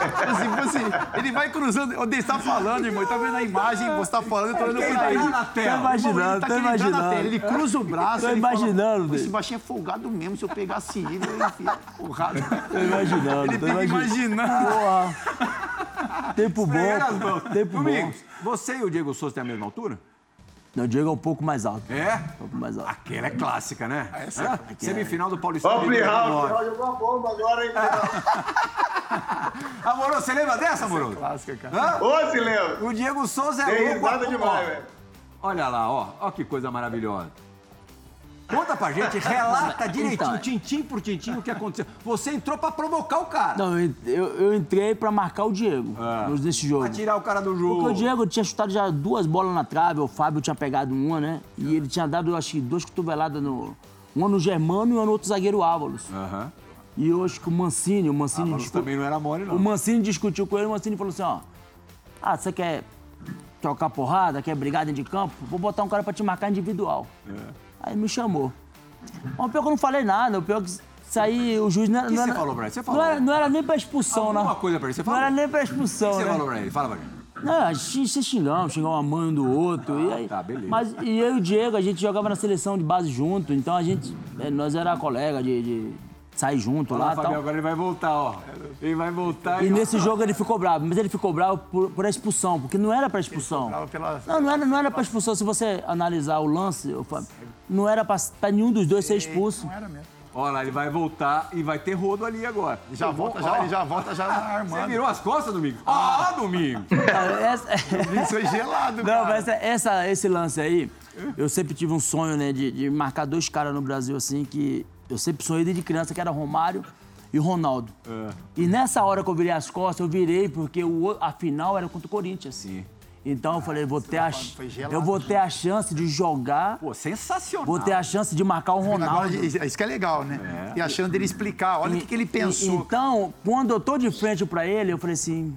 Assim, assim, ele vai cruzando. O Deus tá falando, irmão. Ele tá vendo a imagem, você tá falando, eu tô olhando pra tá ele. na tela? Ele imaginando, tá tô querendo entrar na imaginando. tela, Ele cruza o braço. Tô ele fala, imaginando, "Pô, Esse Deus." baixinho é folgado mesmo. Se eu pegasse ele, eu ia enfiar porrada. Tô imaginando, Ele tô fica imaginando. imaginando. Porra. Tempo bom. Tempo bom. Domingos, você e o Diego Souza têm a mesma altura? Não, o Diego é um pouco mais alto. É? Um pouco mais alto. Aquela é clássica, né? essa Hã? Semifinal do Paulistão. 2009. Plihal jogou uma bomba agora, hein, Plihal? Amoroso, você lembra dessa, Amoroso? Clássica, cara. Hã? Ô, se lembra? O Diego Souza é Tem louco. demais, velho. Olha lá, ó. Ó que coisa maravilhosa. Conta pra gente, relata direitinho, Então, tintim por tintim, o que aconteceu. Você entrou pra provocar o cara. Não, eu, eu, entrei pra marcar o Diego Ah. nos- nesse jogo. Pra tirar o cara do jogo. Porque o Diego tinha chutado já duas bolas na trave, o Fábio tinha pegado uma, né? E ele tinha dado, acho que, duas cotoveladas no. Uma no Germano e uma no outro zagueiro Ávalos. Aham. E eu acho que o Mancini, o Mancini. Discu- também não era mole, não. O Mancini discutiu com ele, o Mancini falou assim, ó. Ah, você quer trocar porrada, quer brigar dentro de campo? Vou botar um cara pra te marcar individual. É. Aí me chamou. Mas o pior que eu não falei nada, o pior que saí, o juiz não era. que não você falou pra ele? Você não falou? era, não era nem pra expulsão, Alguma né? coisa pra ele, você Não falou? era nem pra O expulsão, que você né? falou pra ele? Fala pra gente. Não, a gente se xingamos, xingamos a mãe um do outro. e aí, tá, beleza. Mas e eu e o Diego, a gente jogava na seleção de base junto, então a gente. eh, Nós era colega de, de sair junto Olha lá lá, e Fabião, tal. agora ele vai voltar, ó. Ele vai voltar E nesse jogo ele ficou bravo, mas ele ficou bravo por, por a expulsão, porque não era pra expulsão. Bravo pela- Não, não era, não era pra expulsão. Se você analisar o lance, ô Fábio, não era pra, pra nenhum dos dois ser expulso. Não era mesmo. Olha lá, ele vai voltar e vai ter rodo ali agora. Ele já volta, já, ele já volta já Você armando. virou as costas, Domingo? Ah, Domingo! Ah, essa- Isso foi gelado, Não, cara. mas essa, essa- esse lance aí, eu sempre tive um sonho, né, de, de marcar dois caras no Brasil, assim, que eu sempre sonhei desde criança, que era Romário e Ronaldo. E nessa hora que eu virei as costas, eu virei porque o, a final era contra o Corinthians. Sim. Então eu falei, vou ter a, foi gelado, eu vou ter a chance de jogar, Pô, sensacional. vou ter a chance de marcar o Agora, Ronaldo. isso que é legal, né? E achando dele explicar, olha o que, que ele E- pensou. então, quando eu tô de frente pra ele, eu falei assim,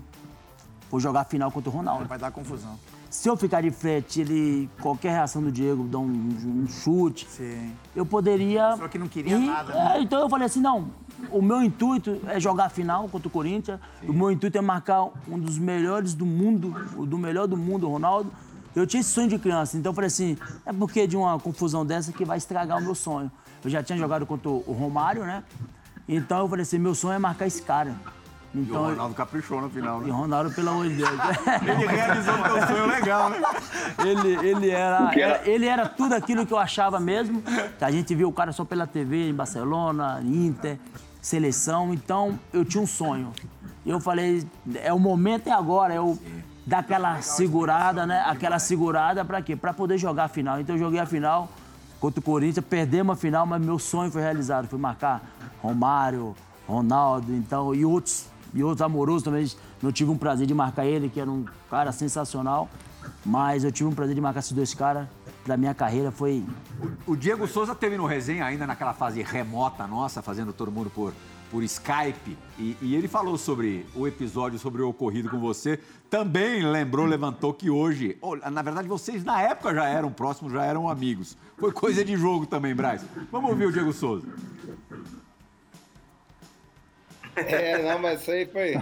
vou jogar a final contra o Ronaldo. Vai dar confusão. Se eu ficar de frente, ele qualquer reação do Diego, dar um, um chute, Sim. eu poderia. Só que não queria nada, né? é, então eu falei assim, não. O meu intuito é jogar a final contra o Corinthians. O meu intuito é marcar um dos melhores do mundo, o do melhor do mundo, o Ronaldo. Eu tinha esse sonho de criança, então eu falei assim, é porque de uma confusão dessa que vai estragar o meu sonho. Eu já tinha jogado contra o Romário, né? Então eu falei assim, meu sonho é marcar esse cara. E o Então, Ronaldo caprichou no final, e né? Ronaldo, pelo amor de Deus. Ele realizou o teu sonho legal, né? Ele, ele, era, era- ele era tudo aquilo que eu achava mesmo. Que a gente viu o cara só pela TV, em Barcelona, Inter, seleção. Então, eu tinha um sonho. E eu falei, é o momento é agora, eu dar aquela segurada, né? Aquela segurada pra quê? Pra poder jogar a final. Então, eu joguei a final contra o Corinthians, perdemos a final, mas meu sonho foi realizado. Foi marcar Romário, Ronaldo, então, e outros, e outros amorosos também. Não tive um prazer de marcar ele, que era um cara sensacional. Mas eu tive um prazer de marcar esses dois caras. Pra minha carreira foi. O Diego Souza teve no resenha ainda naquela fase remota nossa, fazendo todo mundo por, por Skype. E, e ele falou sobre o episódio, sobre o ocorrido com você. Também lembrou, levantou que hoje. oh, na verdade, vocês na época já eram próximos, já eram amigos. Foi coisa de jogo também, Braz. Vamos ouvir o Diego Souza. É, não, mas isso aí foi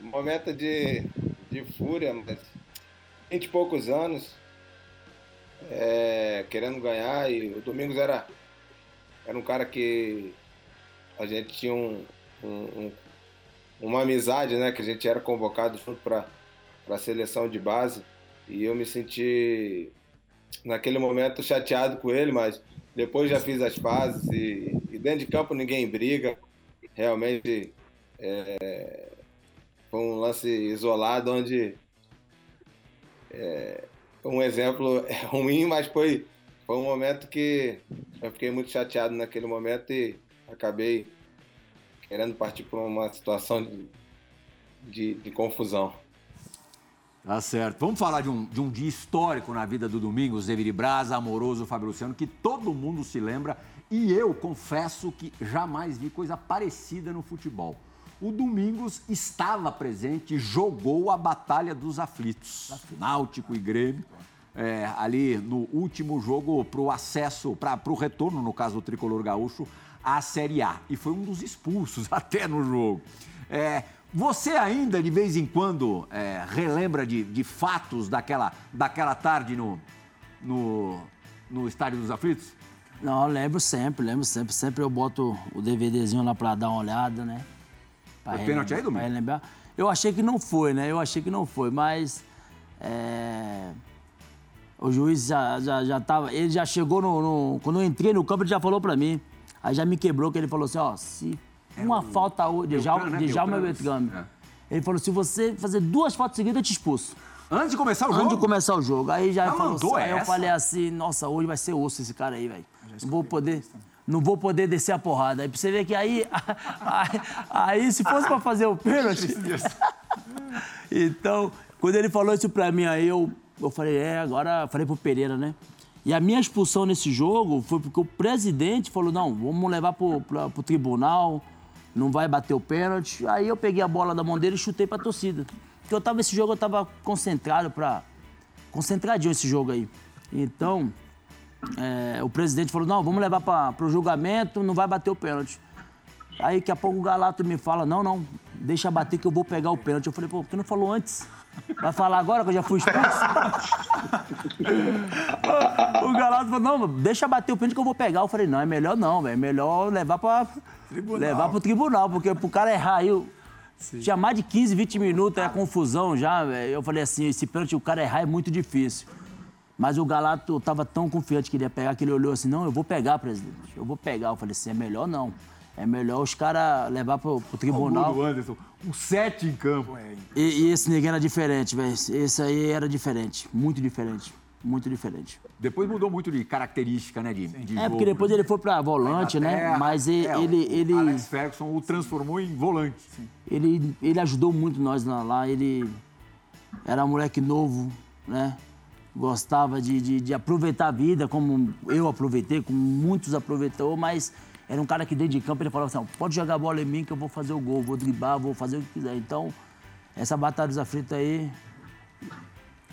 um momento de, de fúria, mas 20 e poucos anos. é, querendo ganhar e o Domingos era, era um cara que a gente tinha um, um, um, uma amizade, né? Que a gente era convocado junto para a seleção de base e eu me senti naquele momento chateado com ele, mas depois já fiz as pazes e, e dentro de campo ninguém briga. Realmente é, foi um lance isolado onde é, um exemplo é ruim, mas foi, foi um momento que eu fiquei muito chateado naquele momento e acabei querendo partir para uma situação de, de, de, confusão. Tá certo. Vamos falar de um, de um dia histórico na vida do Domingos, David Braz, amoroso Fábio Luciano, que todo mundo se lembra e eu confesso que jamais vi coisa parecida no futebol. O Domingos estava presente, jogou a Batalha dos Aflitos, Náutico e Grêmio, é, ali no último jogo para o acesso, para o retorno, no caso do tricolor gaúcho, à Série A. E foi um dos expulsos até no jogo. É, você ainda, de vez em quando, é, relembra de, de, fatos daquela, daquela tarde no, no, no Estádio dos Aflitos? Não, lembro sempre, lembro sempre. Sempre eu boto o DVDzinho lá para dar uma olhada, né? Foi pênalti aí, Domingo? lembrar. Eu achei que não foi, né? Eu achei que não foi, mas... É... O juiz já, já, já tava... Ele já chegou no, no... Quando eu entrei no campo, ele já falou para mim. Aí já me quebrou, que ele falou assim, ó, se é uma falta de Jalma né? Beltrame. É. Ele falou, se você fazer duas faltas seguidas, eu te expulso. Antes de começar o jogo? Antes de começar o jogo. Aí já falou assim, aí eu falei assim, nossa, hoje vai ser osso esse cara aí, velho. Não vou poder não vou poder descer a porrada. Aí você vê que aí, aí, aí se fosse para fazer o pênalti. então, quando ele falou isso para mim, aí eu, eu falei, é, agora falei pro Pereira, né? E a minha expulsão nesse jogo foi porque o presidente falou: não, vamos levar pro, pro, pro tribunal, não vai bater o pênalti. Aí eu peguei a bola da mão dele e chutei pra torcida. Porque eu tava, esse jogo eu tava concentrado pra. concentradinho esse jogo aí. Então, é, o presidente falou: não, vamos levar para o julgamento, não vai bater o pênalti. Aí daqui a pouco o Galato me fala: não, não, deixa bater que eu vou pegar o pênalti. Eu falei: pô, por que não falou antes? Vai falar agora que eu já fui expulso? o Galato falou: não, deixa bater o pênalti que eu vou pegar. Eu falei: não, é melhor não, é melhor levar para levar o tribunal, porque pro cara errar aí. Sim. Tinha mais de 15, 20 minutos, é confusão já. Eu falei assim: esse pênalti, o cara errar é muito difícil. Mas o Galato estava tão confiante que ele ia pegar que ele olhou assim: não, eu vou pegar, presidente, eu vou pegar. Eu falei assim: é melhor não. É melhor os caras levar pro, pro tribunal. O Anderson, um sete em campo. E, e esse ninguém era diferente, velho. Esse aí era diferente, muito diferente. Muito diferente. Depois mudou muito de característica, né, de, de É, jogo, porque depois né? ele foi para volante, né? Mas ele, é, ele, ele. Alex Ferguson o transformou em volante. Ele, ele ajudou muito nós lá. Ele era um moleque novo, né? gostava de, de, de, aproveitar a vida, como eu aproveitei, como muitos aproveitou, mas era um cara que dentro de campo ele falava assim, pode jogar a bola em mim que eu vou fazer o gol, vou driblar, vou fazer o que quiser. Então, essa batalha dos aflitos aí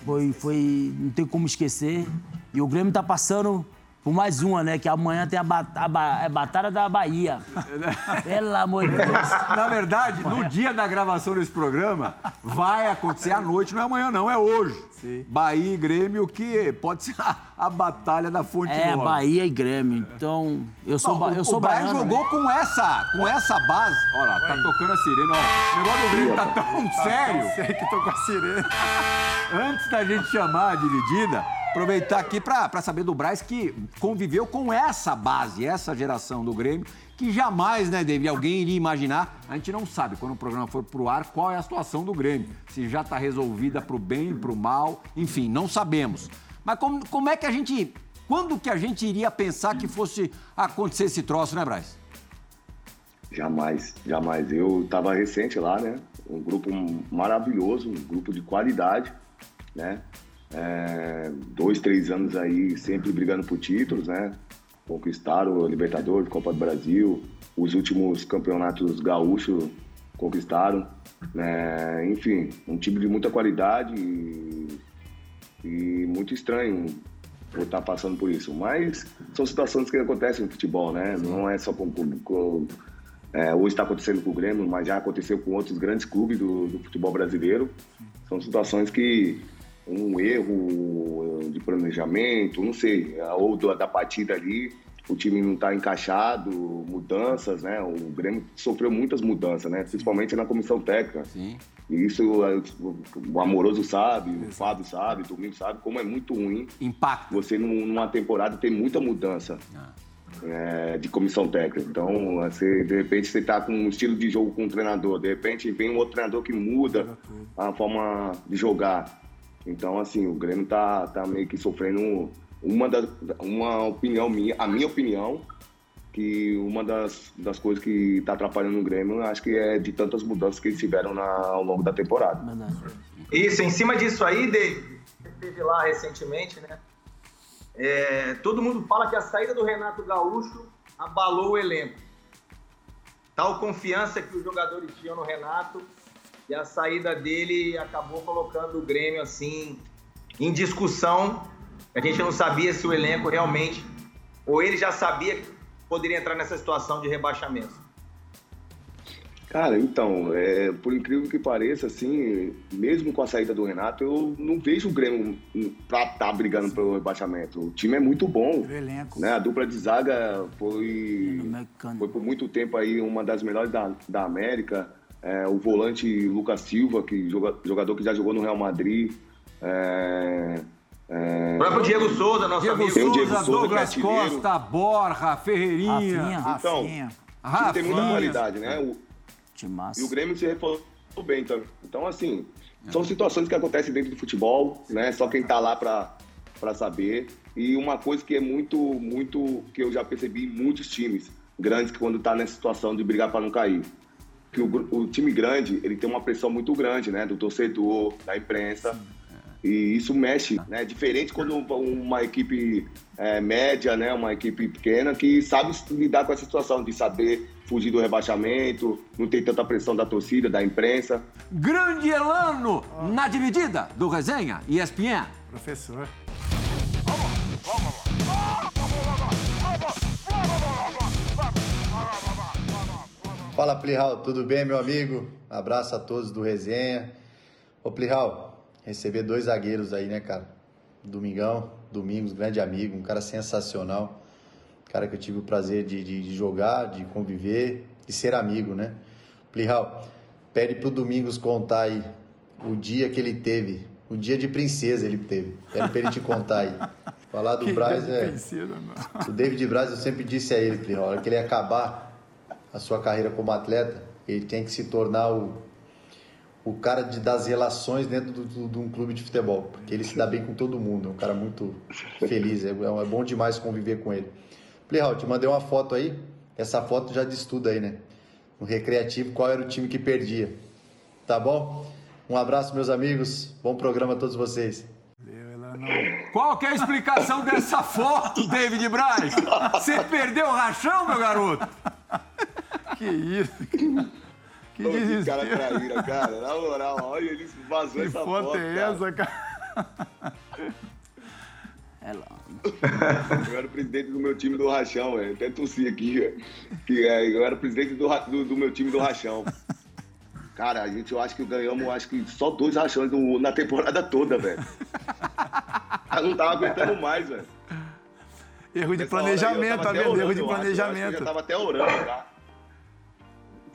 foi, foi, não tem como esquecer. E o Grêmio tá passando por mais uma, né? Que amanhã tem a, bat a, ba a Batalha da Bahia. Pelo amor de Deus. Na verdade, no dia da gravação desse programa, vai acontecer à noite, não é amanhã, não, é hoje. Sim. Bahia e Grêmio, que pode ser a, a Batalha da Fonte É, Nova. Bahia e Grêmio. Então, eu sou, não, eu sou o Bahia jogou né? com essa, com essa base. Olha lá, tá tocando a sirene. Ó, o negócio do Grêmio tá tão tá sério. Sei que tocou a sirene. Antes da gente chamar a dividida, aproveitar aqui para saber do Braz que conviveu com essa base, essa geração do Grêmio, que jamais, né, David, alguém iria imaginar. A gente não sabe, quando o programa for pro ar, qual é a situação do Grêmio. Se já está resolvida pro bem, pro mal, enfim, não sabemos. Mas como, como é que a gente. Quando que a gente iria pensar que fosse acontecer esse troço, né, Braz? Jamais, jamais. Eu estava recente lá, né? Um grupo maravilhoso, um grupo de qualidade, né? É, dois, três anos aí sempre brigando por títulos, né? Conquistaram o Libertadores, Copa do Brasil, os últimos campeonatos gaúchos conquistaram. Né? Enfim, um time de muita qualidade e, e muito estranho por estar passando por isso. Mas são situações que acontecem no futebol, né? Não é só com, com, com é, hoje está acontecendo com o Grêmio, mas já aconteceu com outros grandes clubes do, do futebol brasileiro. São situações que um erro de planejamento, não sei, ou da partida ali, o time não está encaixado, mudanças, né? O Grêmio sofreu muitas mudanças, né? Principalmente na comissão técnica. Sim. E isso o Amoroso sabe, o Fábio sabe, o Domingo sabe, como é muito ruim. Impacto. Você numa temporada tem muita mudança. Ah. É, de comissão técnica. Então, você, de repente, você está com um estilo de jogo com um treinador, de repente vem um outro treinador que muda a forma de jogar. Então, assim, o Grêmio tá, tá meio que sofrendo uma, da, uma opinião minha, a minha opinião, que uma das, das coisas que está atrapalhando o Grêmio, acho que é de tantas mudanças que eles tiveram na, ao longo da temporada. Isso, em cima disso aí, esteve lá recentemente, né? É, todo mundo fala que a saída do Renato Gaúcho abalou o elenco. Tal confiança que os jogadores tinham no Renato e a saída dele acabou colocando o Grêmio assim em discussão. A gente não sabia se o elenco realmente ou ele já sabia que poderia entrar nessa situação de rebaixamento. Cara, então, é, por incrível que pareça, assim, mesmo com a saída do Renato, eu não vejo o Grêmio pra estar tá brigando pelo rebaixamento. O time é muito bom. elenco. Né? A dupla de zaga foi, foi por muito tempo aí uma das melhores da, da América. É, o volante Lucas Silva, que joga, jogador que já jogou no Real Madrid. É, é... O próprio Diego Souza, nosso Diego amigo. Souza, Diego Souza, Douglas Costa, Borja, Ferreirinha. Rafinha. Então, Rafinha. tem muita qualidade, né? O, e o Grêmio se reforçou bem também. Então, assim, são situações que acontecem dentro do futebol, né? Só quem tá lá para saber. E uma coisa que é muito, muito, que eu já percebi em muitos times grandes, que quando tá nessa situação de brigar para não cair. Que o, o, time grande, ele tem uma pressão muito grande, né? Do torcedor, da imprensa. Sim e isso mexe, né? É diferente quando uma equipe é, média, né? Uma equipe pequena que sabe lidar com essa situação de saber fugir do rebaixamento, não tem tanta pressão da torcida, da imprensa. Grande Elano na dividida do Resenha ESPN. Professor. Fala Plihal, tudo bem, meu amigo? Abraço a todos do Resenha. Ô Plihal, receber dois zagueiros aí, né, cara? Domingão, Domingos, grande amigo, um cara sensacional. Cara que eu tive o prazer de, de, de jogar, de conviver, de ser amigo, né? Plihal, pede pro Domingos contar aí o dia que ele teve, o dia de princesa ele teve. Pede pra ele te contar aí. Falar do Braz é. O David Braz, eu sempre disse a ele, Plihal, que ele acabar a sua carreira como atleta, ele tem que se tornar o o cara de, das relações dentro do, do, de um clube de futebol, porque ele se dá bem com todo mundo, é um cara muito feliz, é, é bom demais conviver com ele. Playhall, te mandei uma foto aí, essa foto já diz tudo aí, né? No Recreativo, qual era o time que perdia, tá bom? Um abraço, meus amigos, bom programa a todos vocês. Qual que é a explicação dessa foto, David Braz? Você perdeu o rachão, meu garoto? Que isso? Que Pô, desespero. Que cara traíra, cara. Na moral, olha, ele vazou que essa foto. Que foto é essa, cara? É lá. Eu era o presidente do meu time do Rachão, velho. Até tossi aqui, que é, eu era o presidente do, do, do, meu time do Rachão. Cara, a gente, eu acho que ganhamos, acho que só dois rachões no, na temporada toda, velho. Eu não tava aguentando mais, velho. Erro de planejamento, tá vendo? Erro de planejamento. Eu, eu já tava até orando, tá?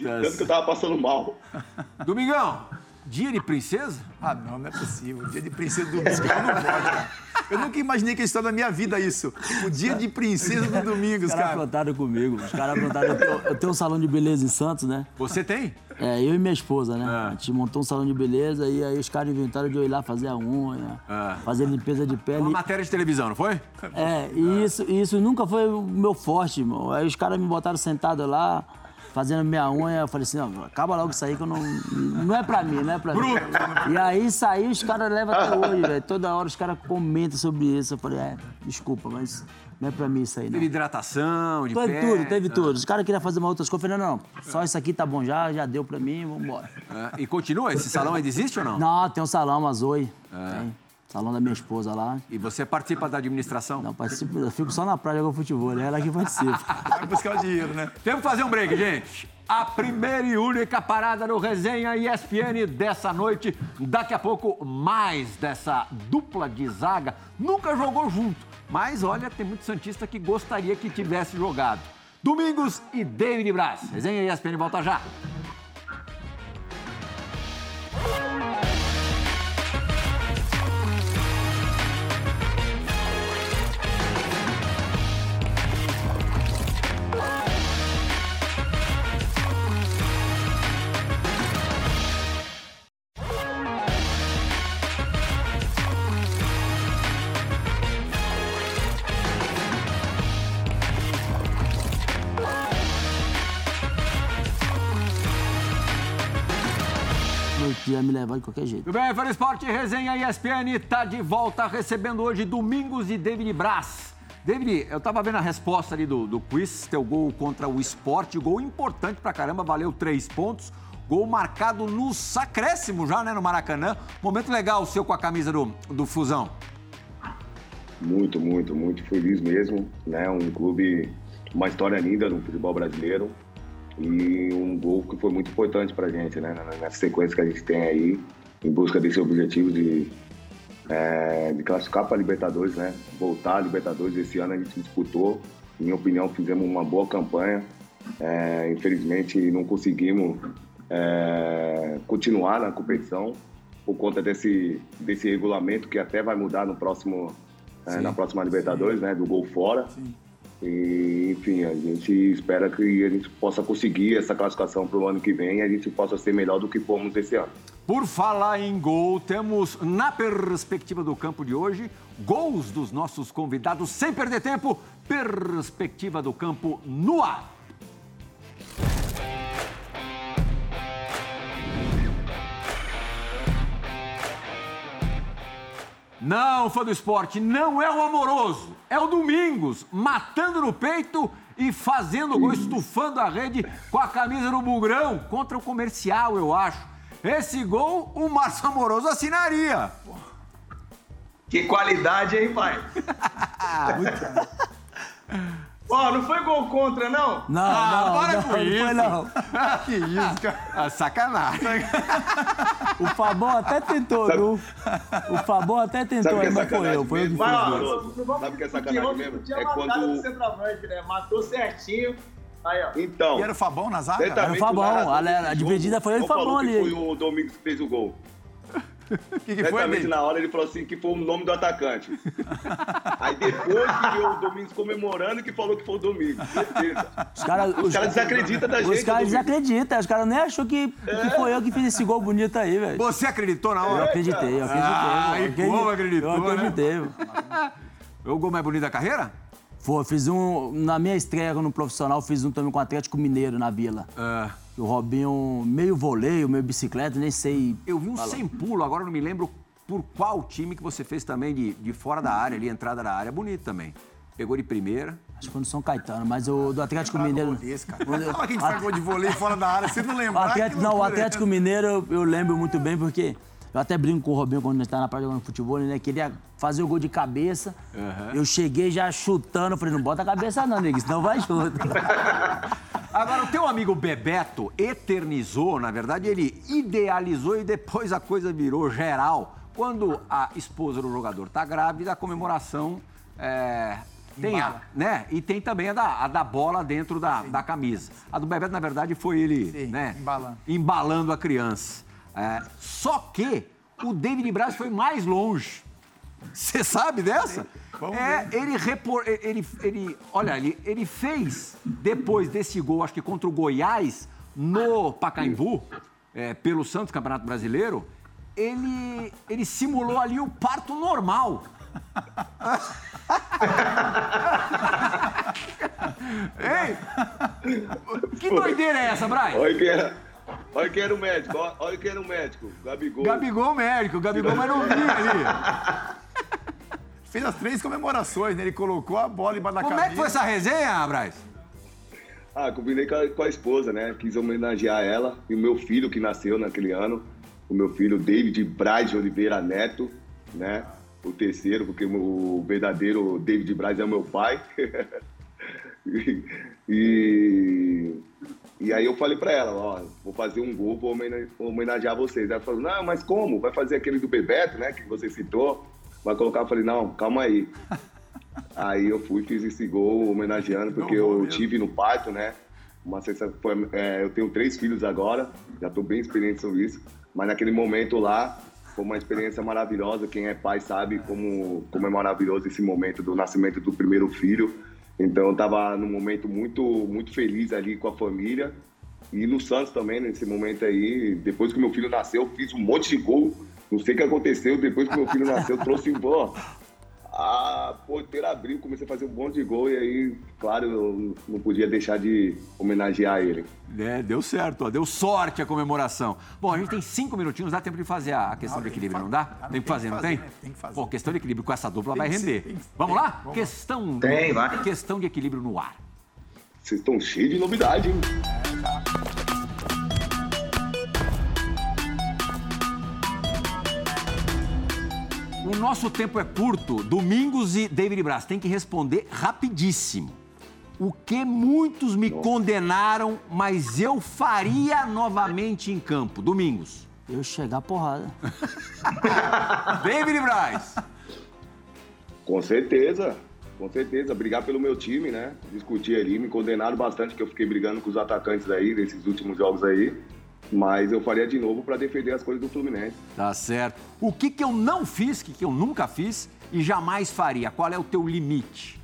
Tanto que eu tava passando mal. Domingão, dia de princesa? Ah, não, não é possível. Dia de princesa do Domingos não pode. Eu nunca imaginei que ia estar na minha vida isso. O dia de princesa do Domingos, Os cara. Os caras plantaram comigo. Os caras plantaram. Eu tenho, eu tenho um salão de beleza em Santos, né? Você tem? É, eu e minha esposa, né? É. A gente montou um salão de beleza e aí os caras inventaram de eu ir lá fazer a unha, é. fazer limpeza de pele. Uma matéria de televisão, não foi? É, e isso, isso nunca foi o meu forte, irmão. Aí os caras me botaram sentado lá fazendo minha unha. Eu falei assim, não, acaba logo isso aí que eu não. Não é pra mim, não é pra mim. E aí saiu, os caras levam até hoje, velho. Toda hora os caras comentam sobre isso. Eu falei, é, desculpa, mas não é pra mim isso aí, não. Teve hidratação, de Teve tudo, teve tudo. Os caras queriam fazer uma outras coisas. Eu falei, não, não, só isso aqui tá bom já, já deu pra mim, vambora. É, e continua? Esse salão ainda existe ou não? Não, tem um salão, a Zoe. É. Tem. Salão da minha esposa lá. E você participa da administração? Não, participo, eu fico só na praia jogando futebol, é ela que participa. Vai buscar o dinheiro, né? Temos que fazer um break, gente. A primeira e única parada no Resenha ESPN dessa noite. Daqui a pouco, mais dessa dupla de zaga. Nunca jogou junto, mas olha, tem muito Santista que gostaria que tivesse jogado. Domingos e David Braz. Resenha ESPN volta já. Ia me levar de qualquer jeito. Tudo bem, Fã Esporte, resenha ESPN está de volta recebendo hoje Domingos e David Braz. David, eu tava vendo a resposta ali do, do quiz, teu gol contra o esporte, gol importante pra caramba, valeu três pontos. Gol marcado no acréscimo já, né, no Maracanã. Momento legal o seu com a camisa do, do Fusão. Muito, muito, muito feliz mesmo, né? Um clube, uma história linda no futebol brasileiro e um gol que foi muito importante para a gente, né? Nessa sequência que a gente tem aí, em busca desse objetivo de, é, de classificar para a Libertadores, né? Voltar à Libertadores. Esse ano a gente disputou, em minha opinião, fizemos uma boa campanha. É, infelizmente não conseguimos é, continuar na competição por conta desse, desse regulamento que até vai mudar no próximo, é, na próxima Libertadores, né? Do gol fora. Sim. E, enfim, a gente espera que a gente possa conseguir essa classificação para o ano que vem e a gente possa ser melhor do que fomos esse ano. Por falar em gol, temos na perspectiva do campo de hoje gols dos nossos convidados. Sem perder tempo, perspectiva do campo no ar. Não, fã do esporte, não é o amoroso, é o Domingos, matando no peito e fazendo gol, estufando a rede com a camisa no bugrão contra o comercial, eu acho. Esse gol o Márcio Amoroso assinaria. Que qualidade, hein, pai? Ó, oh, não foi gol contra, não? Não, ah, não, para não, com isso. Foi, não. que isso, cara. Ah, sacanagem. O Fabão até tentou, viu? O Fabão até tentou, Sabe que é mas foi eu. Foi eu que. Vai, ó, não sabe que é sacanagem mesmo? É quando- do centroavante, né? Matou certinho. Aí, ó. Então, E era o Fabão na zaga? Era o Fabão, a- a dividida foi ele e não o Fabão ali. foi o Domingos que fez o gol. Que, que foi, na hora ele falou assim que foi o nome do atacante. Aí depois que viu o Domingos comemorando que falou que foi o Domingos. Certeza. Os caras Os caras desacreditam da gente. Os caras desacreditam. Os caras nem achou que, que foi eu que fiz esse gol bonito aí, velho. Você acreditou na Eu hora? acreditei, eu acreditei. Ah, eu e acreditei, como acreditou, Eu né? acreditei. mano. É o gol mais bonito da carreira? Foi, fiz um. Na minha estreia no profissional, fiz um também com o Atlético Mineiro na vila. É. O Robinho, meio voleio, meio bicicleta, nem sei. Eu vi um sem pulo, agora não me lembro por qual time que você fez também de, de fora da área, ali, entrada da área. Bonito também. Pegou de primeira. Acho que foi no São Caetano, mas o do Atlético Mineiro. Esse, cara. Fala que a gente faz gol de vôlei fora da área, você não O lembra? Não, o Atlético Mineiro eu lembro muito bem, porque eu até brinco com o Robinho quando a gente tá na praia jogando futebol, né? Queria fazer o gol de cabeça. Eu cheguei já chutando, falei, não bota a cabeça não, nego, senão vai junto. Agora, o teu amigo Bebeto eternizou, na verdade, ele idealizou e depois a coisa virou geral. Quando a esposa do jogador tá grávida, a comemoração é, tem a, né? E tem também a da, a da bola dentro da, da camisa. A do Bebeto, na verdade, foi ele, Sim, né? embalando. Embalando a criança. É, só que o David Braz foi mais longe. Você sabe dessa? Vamos é, ele repor, ele, ele, olha, ele, ele fez depois desse gol, acho que contra o Goiás no Pacaembu, é, pelo Santos Campeonato Brasileiro, ele, ele simulou ali o parto normal. Ei, que doideira é essa, Brian? Olha quem era, olha quem era o médico. Olha, olha quem era o médico. Gabigol. Gabigol médico, Gabigol mais novinho ali. Fez as três comemorações, né? Ele colocou a bola embaixo da Como camisa. é que foi essa resenha, Braz? Ah, combinei com a, com a esposa, né? Quis homenagear ela e o meu filho que nasceu naquele ano. O meu filho David Braz de Oliveira Neto, né? o terceiro, porque o verdadeiro David Braz é o meu pai. e, e aí eu falei pra ela, ó, vou fazer um gol, vou homenagear vocês. Ela falou, não, mas como? Vai fazer aquele do Bebeto, né, que você citou? Vai colocar? Eu falei, não, calma aí. aí eu fui, fiz esse gol homenageando, porque eu tive no parto, né? Uma sensação, é, eu tenho três filhos agora, já estou bem experiente sobre isso, mas naquele momento lá foi uma experiência maravilhosa. Quem é pai sabe como, como é maravilhoso esse momento do nascimento do primeiro filho. Então estava num momento muito, muito feliz ali com a família. E no Santos também, nesse momento aí, depois que meu filho nasceu, fiz um monte de gol. Não sei o que aconteceu, depois que meu filho nasceu, trouxe, pô, a porteira abriu, comecei a fazer um monte de gol e aí, claro, eu não podia deixar de homenagear ele. É, deu certo, ó, deu sorte a comemoração. Bom, a gente tem cinco minutinhos, dá tempo de fazer a questão não, de equilíbrio, não dá? Tem que fazer, não tem? Né? Tem que fazer. Pô, questão de equilíbrio com essa dupla tem vai render. Ser, Vamos tem. lá? Vamos questão, tem, vai. questão de equilíbrio no ar. Vocês estão cheios de novidade, hein? Nosso tempo é curto. Domingos e David Braz tem que responder rapidíssimo. O que muitos me condenaram, mas eu faria novamente em campo. Domingos. Eu chegar porrada. David Braz. Com certeza, com certeza. Brigar pelo meu time, né? Discutir ali. Me condenaram bastante que eu fiquei brigando com os atacantes aí, nesses últimos jogos aí. Mas eu faria de novo para defender as coisas do Fluminense. Tá certo. O que, que eu não fiz, que, que eu nunca fiz e jamais faria? Qual é o teu limite?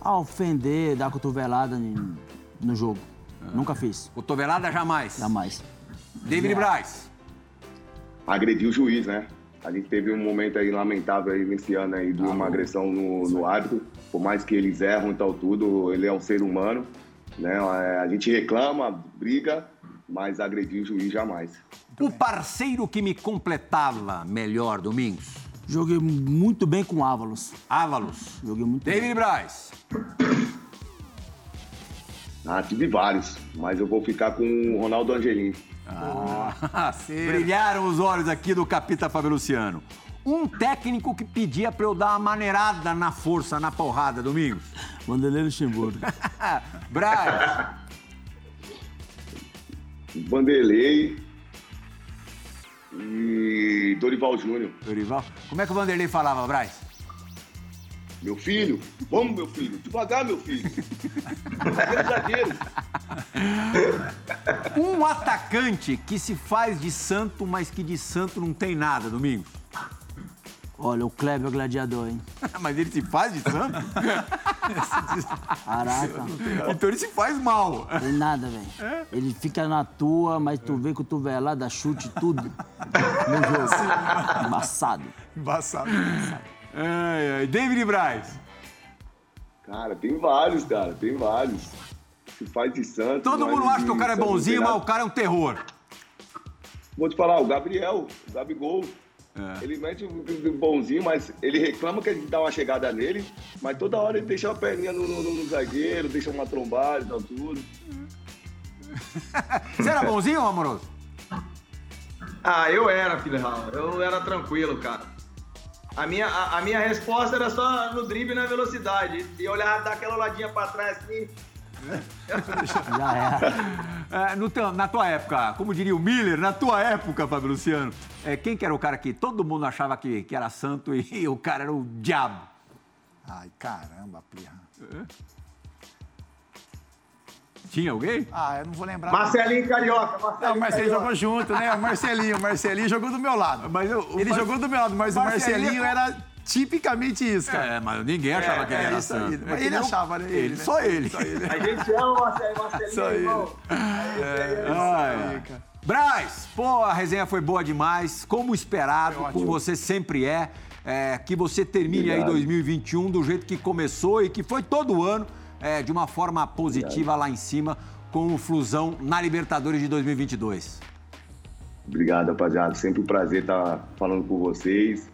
Ah, ofender, dar cotovelada no jogo. Ah. Nunca fiz. Cotovelada jamais? Jamais. David Braz. Agredir o juiz, né? A gente teve um momento aí lamentável aí nesse ano aí de ah, uma agressão no, no árbitro. Por mais que eles erram e tal tudo, ele é um ser humano. Né? A gente reclama, briga, mas agredir o juiz jamais. O parceiro que me completava melhor, Domingos? Joguei muito bem com Ávalos. Ávalos. Joguei muito David bem. Braz. Ah, tive vários, mas eu vou ficar com o Ronaldo Angelim. Ah, brilharam os olhos aqui do Capita Fábio Luciano. Um técnico que pedia pra eu dar uma maneirada na força, na porrada, Domingos. Vanderlei Luxemburgo. Braz. Vanderlei e Dorival Júnior. Dorival? Como é que o Vanderlei falava, Braz? Meu filho, vamos, meu filho, devagar, meu filho. Um atacante que se faz de santo, mas que de santo não tem nada, Domingos. Olha, o Kleber é o gladiador, hein? Mas ele se faz de santo? Caraca. Então ele se faz mal. Tem nada, velho. É? Ele fica na tua, mas tu vê que tu vê lá, dá chute tudo. No jogo. Embaçado. Embaçado. Ai, ai. David Braz. Cara, tem vários, cara. Tem vários. Se faz de santo. Todo mundo acha que o cara é bonzinho, mas o cara é um terror. Vou te falar, o Gabriel, o Gabigol. É. Ele mete um bonzinho, mas ele reclama que a gente dá uma chegada nele, mas toda hora ele deixa uma perninha no, no, no zagueiro, deixa uma trombada e tal, tudo. Você era bonzinho, amoroso? Ah, eu era, filho Raul. Eu era tranquilo, cara. A minha, a, a, minha resposta era só no drible e na velocidade. E olhar daquela olhadinha pra trás assim, já é. é no teu, na tua época, como diria o Miller, na tua época, Fábio Luciano, é, quem que era o cara que todo mundo achava que, que era santo e, e o cara era o diabo? Ai, caramba, Plirra. É? Tinha alguém? Ah, eu não vou lembrar. Marcelinho Carioca. Marcelinho, não, o Marcelinho jogou junto, né? O Marcelinho, o Marcelinho jogou do meu lado. Mas eu, Ele Mar... jogou do meu lado, mas Marcelinho o Marcelinho era tipicamente isso, cara. É, mas ninguém achava é, que ele é era santo. Aí. Mas ele achava, né? Ele, né? Só ele. Só ele. A gente ama o Marcelinho, Marcelinho, só irmão. Ele. É, é, é, Braz, pô, a resenha foi boa demais, como esperado, como você sempre é. é que você termine Obrigado. aí 2021 do jeito que começou e que foi todo ano, é, de uma forma positiva Obrigado. lá em cima, com o Flusão na Libertadores de 2022. Obrigado, rapaziada. Sempre um prazer estar falando com vocês.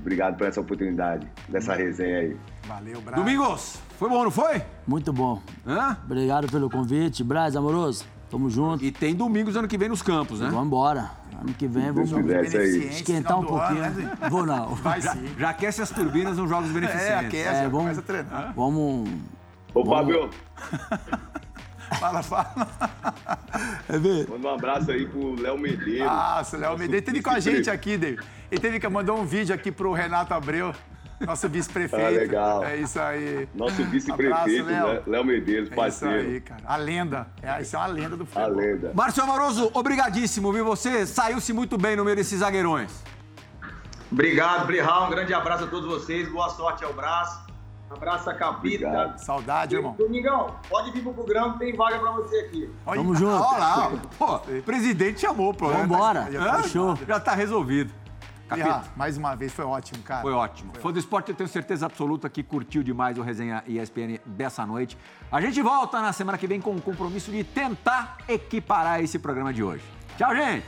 Obrigado por essa oportunidade, dessa resenha aí. Valeu, Braz. Domingos, foi bom, não foi? Muito bom. Hã? Obrigado pelo convite. Braz, amoroso, tamo junto. E tem domingos ano que vem nos campos, né? Vamos embora. Ano que vem vamos. Beneficentes, esquentar um do ano, pouquinho. né? Vou não. Vai Já, sim. já aquece as turbinas nos jogos É, beneficentes. aquece, É, já vamos- começa a treinar. Vamos. Ô, Fábio, Fala, fala. manda um abraço aí pro Léo Medeiros. Nossa, Léo Medeiros teve com a gente aqui, David. Ele teve que mandou um vídeo aqui pro Renato Abreu, nosso vice-prefeito. Ah, legal. É isso aí. Nosso vice-prefeito, Léo. Lé- Léo Medeiros, É isso parceiro. aí, cara. A lenda. É, isso é uma lenda do A futebol. lenda. Márcio Amoroso, obrigadíssimo, viu? Você saiu-se muito bem no meio desses zagueirões. Obrigado, Brihal. Um grande abraço a todos vocês. Boa sorte ao braço. Abraço a Capita. Obrigado. Saudade, irmão. Domingão, pode vir pro programa, tem vaga pra você aqui. Olha, Tamo junto. Olha lá, pô, o presidente chamou, pô. Vambora. Hã? Fechou. Já tá resolvido. Ah, Capita, mais uma vez, foi ótimo, cara. foi ótimo. Fã do esporte, eu tenho certeza absoluta que curtiu demais o Resenha ESPN dessa noite. A gente volta na semana que vem com o compromisso de tentar equiparar esse programa de hoje. Tchau, gente!